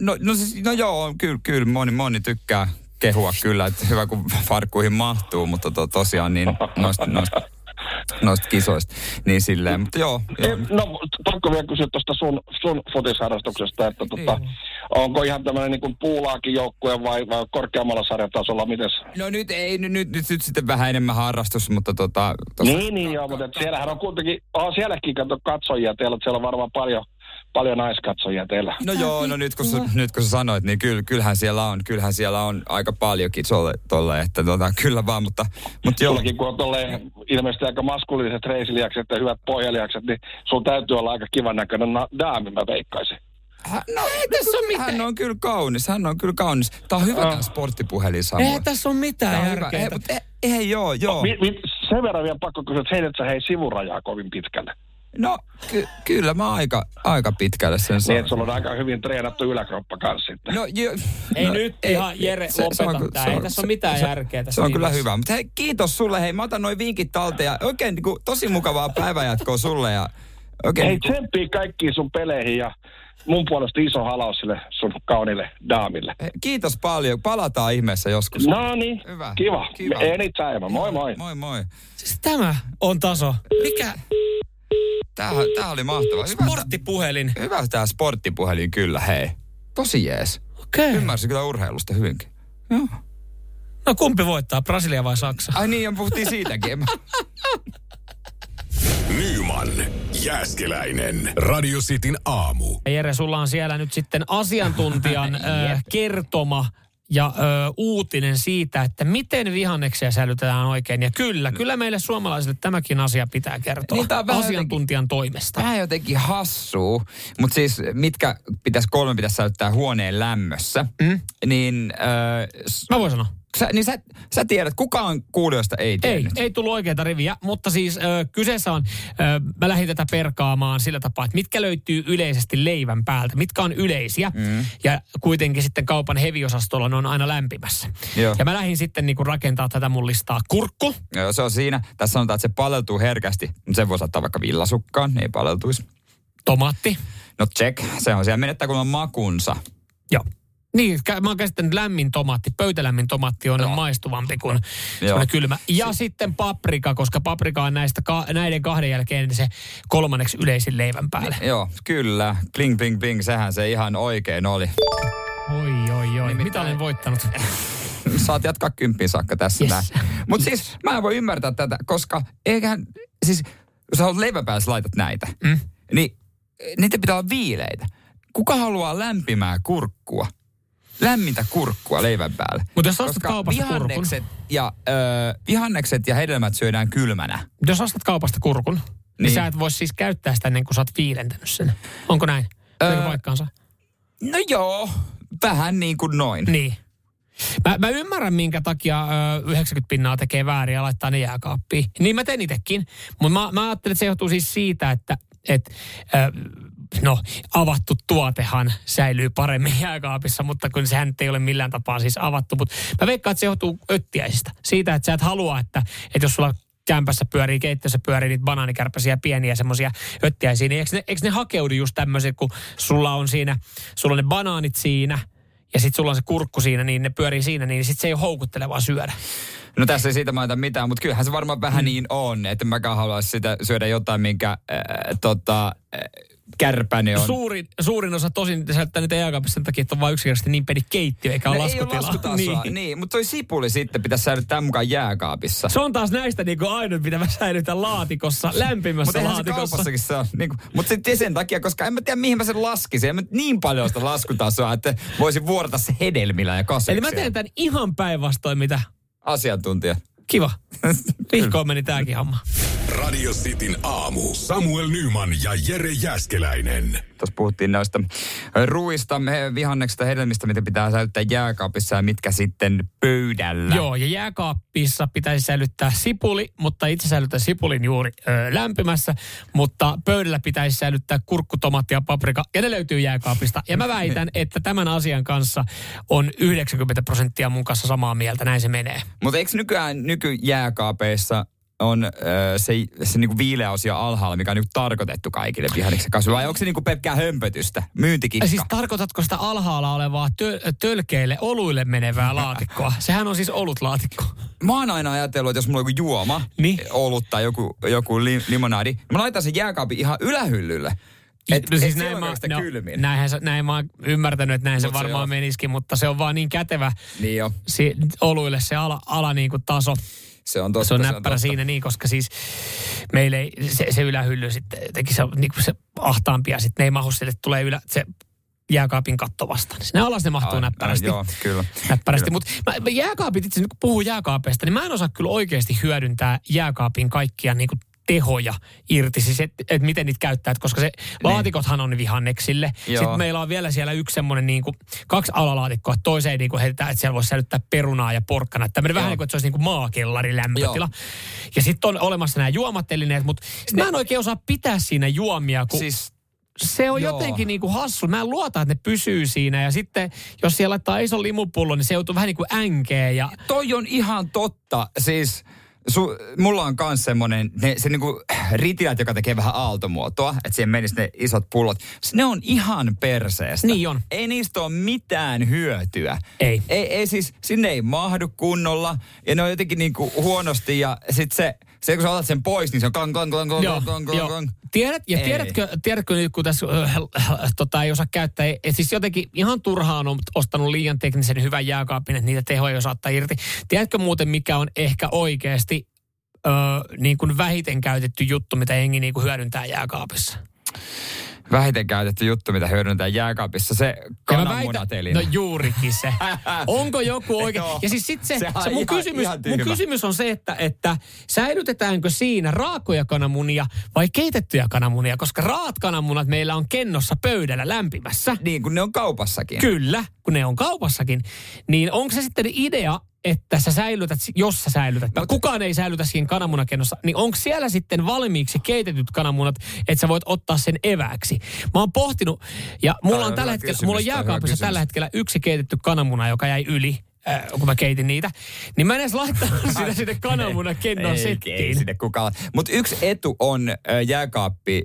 No, no, siis, no joo, kyllä, kyllä moni, moni tykkää kehua kyllä, että hyvä kun farkkuihin mahtuu, mutta to, tosiaan niin noista, noista, noista kisoista, niin silleen, mutta joo. joo. Eh, No, pakko vielä kysyä tuosta sun, sun futisharrastuksesta, että tota, onko ihan tämmöinen niin puulaakin joukkue vai, vai korkeammalla sarjatasolla, mites? No nyt ei, nyt, nyt, nyt, nyt sitten vähän enemmän harrastus, mutta tota... tossa- Niin, niin joo, mutta siellähän on kuitenkin, on sielläkin katsojia teillä, siellä on varmaan paljon, paljon naiskatsojia teillä. No joo, no nyt kun, sä, nyt kun sä sanoit, niin kyll, kyllähän siellä on, kyllähän siellä on aika paljonkin tolle, tolle että tota, *laughs* kyllä vaan, mutta, mutta joo. Kun on tolleen ilmeisesti aika maskuliiniset reisiliakset ja hyvät pohjaliakset, niin sun täytyy olla aika kivan näköinen na- daami, mä veikkaisin. Hän, no ei tässä ole mitään. Hän on kyllä kaunis, hän on kyllä kaunis. Tää on hyvä tää sporttipuhelin Samuel. Ei tässä ole mitään järkeä. Ei, mutta ei, ei joo, joo. Mi, mi, sen verran vielä pakko kysyä, että heidät sä hei sivurajaa kovin pitkälle. No ky, kyllä mä aika, aika pitkälle sen Niin, saan. että sulla on aika hyvin treenattu yläkroppa kanssa sitten. No, jo, Ei no, nyt ihan, Jere, lopeta ky- tää. Ei tässä ole mitään se, järkeä tässä Se on kyllä hyvä. Mutta hei, kiitos sulle. Hei, mä otan noin vinkit talteen ja oikein niin kuin, tosi mukavaa päivänjatkoa sulle. Ja, oikein, Hei, niin kuin, tsemppii kaikkiin sun peleihin ja mun puolesta iso halaus sille sun kaunille daamille. hei, kiitos paljon. Palataan ihmeessä joskus. No niin, Hyvä. kiva. Kiva. Anytime, moi moi. Moi moi. Siis tämä on taso. Mikä Tää, tää oli mahtavaa. Hyvä, sporttipuhelin? hyvä tää sporttipuhelin kyllä, hei. Tosi jees. Okei. Ymmärsin kyllä urheilusta hyvinkin. Joo. No kumpi voittaa, Brasilia vai Saksa? Ai niin, ja puhuttiin siitäkin. *laughs* Nyman, Jääskeläinen, Radio Cityn aamu. Ja Jere, sulla on siellä nyt sitten asiantuntijan *laughs* ö, kertoma ja ö, uutinen siitä, että miten vihanneksia säilytetään oikein. Ja kyllä, kyllä meille suomalaisille tämäkin asia pitää kertoa Niin, on asiantuntijan toimesta. Vähän jotenkin hassua, mutta siis mitkä pitäisi, kolme pitäisi säilyttää huoneen lämmössä, mm. niin, s- Mä voin sanoa. Sä, niin sä, sä tiedät, kukaan kuulijoista ei Ei, tiennyt. ei tullut oikeita riviä, mutta siis ö, kyseessä on, ö, mä lähdin tätä perkaamaan sillä tapaa, että mitkä löytyy yleisesti leivän päältä, mitkä on yleisiä, mm. ja kuitenkin sitten kaupan heviosastolla ne on aina lämpimässä. Joo. Ja mä lähdin sitten niinku rakentaa tätä mun listaa. Kurkku, Joo, se on siinä. Tässä sanotaan, että se paleltuu herkästi, mutta sen voi saattaa vaikka villasukkaan, niin ei paleltuisi. tomaatti, No check, se on siellä menettää kun on makunsa. joo. Niin, mä oon käsittänyt lämmin tomaatti, pöytälämmin tomaatti on maistuvampi kuin semmoinen kylmä. Ja sitten paprika, koska paprika on näistä ka- näiden kahden jälkeen se kolmanneksi yleisin leivän päälle. Joo, kyllä. Bling, bling, bling, sehän se ihan oikein oli. Oi, oi, oi. Mitä olen voittanut? *laughs* Saat jatkaa kymppiin saakka tässä Yes. näin. Mutta siis mä en voi ymmärtää tätä, koska eihän, siis jos haluat leiväpäässä laitat näitä, Mm. niin niitä pitää olla viileitä. Kuka haluaa lämpimää kurkkua? Lämmintä kurkkua leivän päälle. Mutta jos ostat kaupasta kurkun, vihannekset ja, ö, vihannekset ja hedelmät syödään kylmänä. jos ostat kaupasta kurkun, niin, Niin. sä et voi siis käyttää sitä ennen kuin sä oot viilentänyt sen. Onko näin? Öö, Öö, paikkaansa? No joo, vähän niin kuin noin. Niin. Mä, mä ymmärrän, minkä takia ö, 90 pinnaa tekee väärin ja laittaa ne jääkaappiin. Niin mä teen itsekin. Mutta mä, mä ajattelin, että se johtuu siis siitä, että et, ö, no, avattu tuotehan säilyy paremmin *laughs* jääkaapissa, mutta kun sehän ei ole millään tapaa siis avattu. Mutta mä veikkaan, että se johtuu öttiäisistä. Siitä, että sä et halua, että, että jos sulla kämpässä pyörii, keittiössä pyörii niitä banaanikärpäsiä pieniä semmoisia öttiäisiä, niin eikö ne, eikö ne hakeudu just tämmöisiä, kun sulla on siinä, sulla on ne banaanit siinä, ja sitten sulla on se kurkku siinä, niin ne pyörii siinä, niin sitten se ei ole houkuttelevaa syödä. No tässä ei siitä mainita mitään, mutta kyllähän se varmaan vähän niin on, että mäkään haluaisi sitä syödä jotain, minkä äh, tota, äh, kärpäne on. Suurin, suurin osa tosin niitä jääkaapissa sen takia, että on vain yksinkertaisesti niin pieni keittiö, eikä ole No ei ole laskutila. laskutasoa, *laughs* niin. niin. mutta toi sipuli sitten pitäisi säilyttää mukaan jääkaapissa. Se on taas näistä niin kuin ainut, mitä mä säilytän laatikossa, lämpimässä Mutta se laatikossa. kaupassakin se on. Niin mutta sitten sen takia, koska en mä tiedä mihin mä sen laskisin. En mä niin paljon sitä laskutasoa, että voisin vuorata se hedelmillä ja kasviksia. Eli mä teen tämän ihan päinvastoin, mitä Asiantuntija. Kiva. *laughs* Vihkoon meni tääkin homma. Radio Cityn aamu. Samuel Nyman ja Jere Jäskeläinen. Tuossa puhuttiin noista ruuista, vihanneksista, hedelmistä, mitä pitää säilyttää jääkaapissa ja mitkä sitten pöydällä. Joo, ja jääkaappissa pitäisi säilyttää sipuli, mutta itse säilyttää sipulin juuri ö, lämpimässä, mutta pöydällä pitäisi säilyttää kurkku, tomaatti ja paprika, ja ne löytyy jääkaapista. Ja mä *laughs* väitän, että tämän asian kanssa on 90 prosenttia mun kanssa samaa mieltä, näin se menee. Mutta eikö nykyään nykyjääkaapeissa on äh, se, se niinku viileä osio alhaalla, mikä on niinku tarkoitettu kaikille vihanneksen kasville, vai onko se niinku pelkkää hömpötystä, myyntikikka? Siis tarkoitatko sitä alhaalla olevaa tö, tölkeille, oluille menevää laatikkoa? *laughs* Sehän on siis olutlaatikko. Mä oon aina ajatellut, että jos mulla on joku juoma, Niin. olut tai joku, joku li, limonadi, niin mä laitan sen jääkaapin ihan ylähyllylle. Et, no siis et näin, mä, no, kylmin. näinhän, se- näin mä oon ymmärtänyt, että näin se Mut se varmaan joo. menisikin, mutta se on vaan niin kätevä Niin jo, si, oluille se ala, ala niin kuin taso. Se on totta. se on näppärä totta. siinä niin, koska siis meillä ei, se, se ylähylly sitten jotenkin se, on niin kuin se ahtaampi ja sitten ne ei mahu sille, tulee ylä, se jääkaapin katto vastaan. Sinne alas ne mahtuu näppärästi. Joo, kyllä. näppärästi. Mutta jääkaapit, itse kun puhuu jääkaapeista, niin mä en osaa kyllä oikeasti hyödyntää jääkaapin kaikkia niin kuin tehoja irti, siis että et miten niitä käyttää, Et koska se laatikothan on vihanneksille. Niin. Joo. Sitten meillä on vielä siellä yksi semmoinen niin kuin, kaksi alalaatikkoa, toiseen niin kuin heitetään, että siellä voisi säilyttää perunaa ja porkkana. Tämmöinen vähän niin kuin, että se olisi niin kuin maakellari lämpötila. Ja sitten on olemassa nämä juomatelineet, mutta mä en oikein osaa pitää siinä juomia, kun Siis se on Joo. jotenkin niin kuin hassu. Mä en luota, että ne pysyy siinä. Ja sitten, jos siellä laittaa iso limupullo, niin se joutuu vähän niin kuin änkeen. Ja toi on ihan totta. Siis su, mulla on myös semmoinen, ne, se niinku ritilät, joka tekee vähän aaltomuotoa, että siihen menisi ne isot pullot. Ne on ihan perseestä. Niin on. Ei niistä ole mitään hyötyä. Ei. Ei, ei siis, sinne ei mahdu kunnolla ja ne on jotenkin niinku huonosti ja sit se, se kun sä otat sen pois, niin se on klang, klang, klang, klang, Joo, klang, klang, klang. Tiedät, ja Ei. tiedätkö, tiedätkö nyt, kun tässä äh, äh, tota, ei osaa käyttää, että siis jotenkin ihan turhaan on ostanut liian teknisen hyvän jääkaapin, että niitä tehoja ei osaa ottaa irti. Tiedätkö muuten, mikä on ehkä oikeasti ö, niin kuin vähiten käytetty juttu, mitä jengi niin kuin hyödyntää jääkaapissa? Vähiten käytetty juttu, mitä hyödynnetään jääkaapissa, se kananmunateline. No juurikin se. *laughs* Onko joku oikein? Joo. Ja siis sit se, Se se mun, ihan- kysymys, ihan mun kysymys on se, että, että säilytetäänkö siinä raakoja kananmunia vai keitettyjä kananmunia, koska raat kananmunat meillä on kennossa pöydällä lämpimässä. Niin kuin ne on kaupassakin. Kyllä, kun ne on kaupassakin. Niin onko se sitten idea, että sä säilytät, jos sä säilytät, no, kukaan ei säilytä siinä kananmunakennossa, niin onko siellä sitten valmiiksi keitetyt kananmunat, että sä voit ottaa sen evääksi? Mä oon pohtinut, ja mulla on on tällä hetkellä, kysymys, mulla on jääkaapissa tällä hetkellä yksi keitetty kananmuna, joka jäi yli, äh, kun mä keitin niitä. Niin mä en edes laittanut *laughs* sitä sinne kananmunakennon Ei, Ei settiin. sinne kukaan. Mutta yksi etu on jääkaappi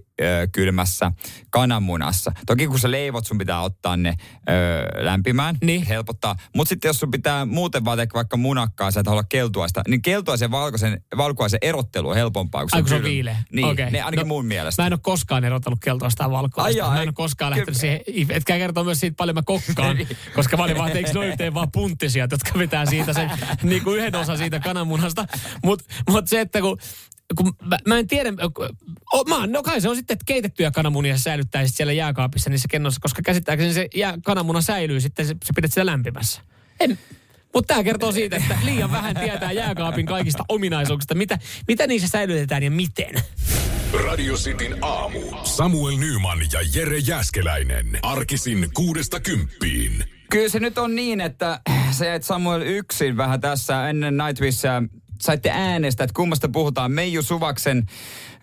kylmässä kananmunassa. Toki kun sä leivot, sun pitää ottaa ne ö, lämpimään. Niin. Helpottaa. Mutta sitten jos sun pitää muuten vaan vaikka munakkaa, sä et halua keltuaista, niin keltuaisen valkoisen, valkuaisen erottelu on helpompaa, kun se Ai kun se on viileä. Niin, Okei. ne ainakin No, mun mielestä. Mä en ole koskaan erotellut keltaista ja valkoista. Ai jaa, mä en ei- ole koskaan lähtenyt siihen. Etkä kertoa myös siitä paljon mä kokkaan. *laughs* Niin. koska mä olin vaan, että eikö noin vaan punttisia, jotka vetää siitä sen *laughs* niin kuin yhden osan siitä kananmunasta. Mutta mut se, että kun kun mä, mä en tiedä, o, mä, no kai se on sitten, että keitettyjä kananmunia säilyttäisit siellä jääkaapissa niissä kennossa, koska käsittääkseni se jää, kananmuna säilyy sitten, se, sä pidät sitä lämpimässä. En, mutta tämä kertoo siitä, että liian vähän tietää jääkaapin kaikista ominaisuuksista, mitä, mitä niissä säilytetään ja miten. Radio Cityn aamu. Samuel Nyman ja Jere Jäskeläinen. Arkisin kuudesta kymppiin. Kyllä se nyt on niin, että se, että Samuel yksin vähän tässä ennen Nightwishia saitte äänestä, että kummasta puhutaan, Meiju Suvaksen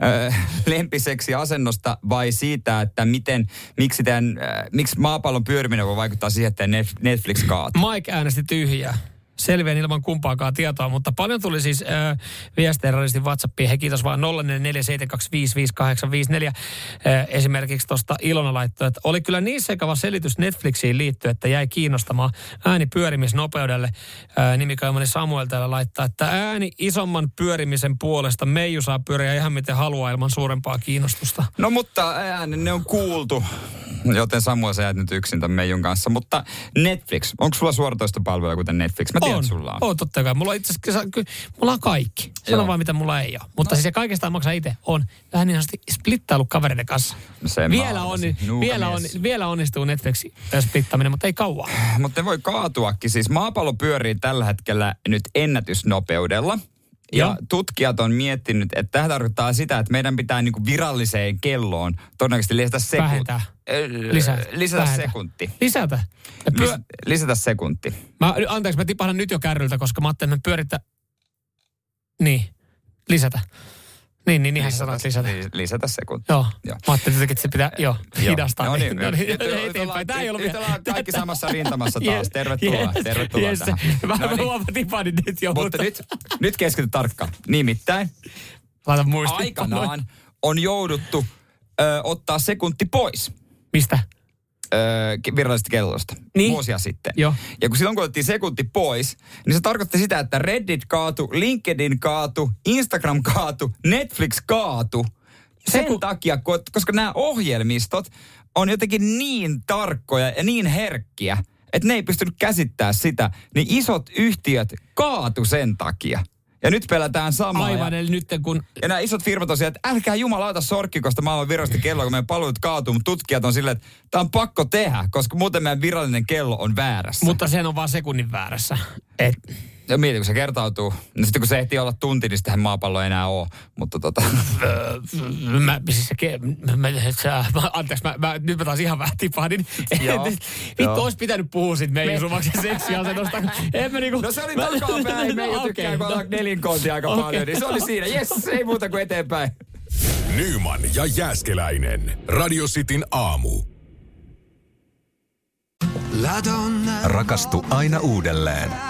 äh, lempiseksi asennosta vai siitä, että miten, miksi, tämän, äh, miksi maapallon pyöriminen voi vaikuttaa siihen, että Net- Netflix kaatuu. Mike äänesti tyhjää. Selviän ilman kumpaakaan tietoa, mutta paljon tuli siis äh, viestejä radistin WhatsAppiin. He kiitos vaan 0447255854 äh, esimerkiksi tuosta Ilona laittoi, että oli kyllä niin sekava selitys Netflixiin liittyen, että jäi kiinnostamaan ääni pyörimisnopeudelle. Äh, nimikaimani Samuel täällä laittaa, että ääni isomman pyörimisen puolesta Meiju saa pyöriä ihan miten haluaa ilman suurempaa kiinnostusta. No mutta ääni, ne on kuultu. Joten Samuel sä jäät nyt yksin tämän Meijun kanssa. Mutta Netflix, onko sulla suoratoistopalveluja kuten Netflix? Mä on, sulla on. on. totta kai. Mulla on itse mulla on kaikki. Sano Joo. vaan, mitä mulla ei ole. Mutta siis se kaikesta maksaa itse. On vähän niin sanotusti splittailu kavereiden kanssa. Sen mä Vielä, on, vielä, on, vielä onnistuu Netflixin äh, splittaminen, mutta ei kauan. Mutta ne voi kaatuakin. Siis maapallo pyörii tällä hetkellä nyt ennätysnopeudella. Ja Joo. tutkijat on miettinyt, että tämä tarkoittaa sitä, että meidän pitää niinku viralliseen kelloon todennäköisesti lisätä sekunti. Vähentää. Lisätä Vähentää. sekunti. Lisätä. Ja pyö- Lis- lisätä sekunti. mä, anteeksi, mä tipahdan nyt jo kärryltä, koska mä ajattelin, että pyörittää... Niin, lisätä. Niin, niin, niinhän sä sanoit lisätä. Li- lisätä sekunti. Joo. Joo. Mä ajattelin jotenkin, että se pitää, joo, Joo. hidastaa. *laughs* No niin, no niin, nyt- nyt eteenpäin. Tämä ei ollut nyt ollaan kaikki samassa rintamassa taas. Tervetuloa, tervetuloa yes. tähän. *laughs* Mä, No niin. huomaan tipahdin nyt jo. Mutta nyt, nyt keskity tarkkaan. Nimittäin Laita muistin. aikanaan on jouduttu ö, ottaa sekunti pois Mistä? Ö, ke- virallisesta kellosta Niin. vuosia sitten. Joo. Ja kun silloin kun otettiin sekunti pois, niin se tarkoitti sitä, että Reddit kaatu, LinkedIn kaatu, Instagram kaatu, Netflix kaatu. Sen Seku- takia, ko- koska nämä ohjelmistot on jotenkin niin tarkkoja ja niin herkkiä, että ne ei pystynyt käsittämään sitä, niin isot yhtiöt kaatu sen takia. Ja nyt pelätään samaa. Aivan, ja, eli nyt kun... ja nämä isot firmat on siellä, että älkää jumalauta sorkkikosta maailman virallista kelloa, kun meidän palvelut kaatuu, mutta tutkijat on silleen, että tämä on pakko tehdä, koska muuten meidän virallinen kello on väärässä. Mutta sen on vaan sekunnin väärässä. Et, Ja mieti, kun se kertautuu. No sitten kun se ehtii olla tunti, niin sitähän maapallo ei enää ole. Mutta tota, *laughs* mä, siis se, ke- mä, mä, sä, mä, anteeksi, mä, mä, nyt mä taas ihan vähän tipahdin. *laughs* Joo, *laughs* Vittu, olisi pitänyt puhua siitä meidän sumaksen seksiasennosta. En mä niinku... no se oli mä- takapäin. Me ei No, tykkää, kun no. ollaan nelinkontia aika Okei. paljon. Niin se oli siinä. Jes, ei muuta kuin eteenpäin. Nyman ja Jääskeläinen. Radio Cityn aamu. Rakastu aina uudelleen.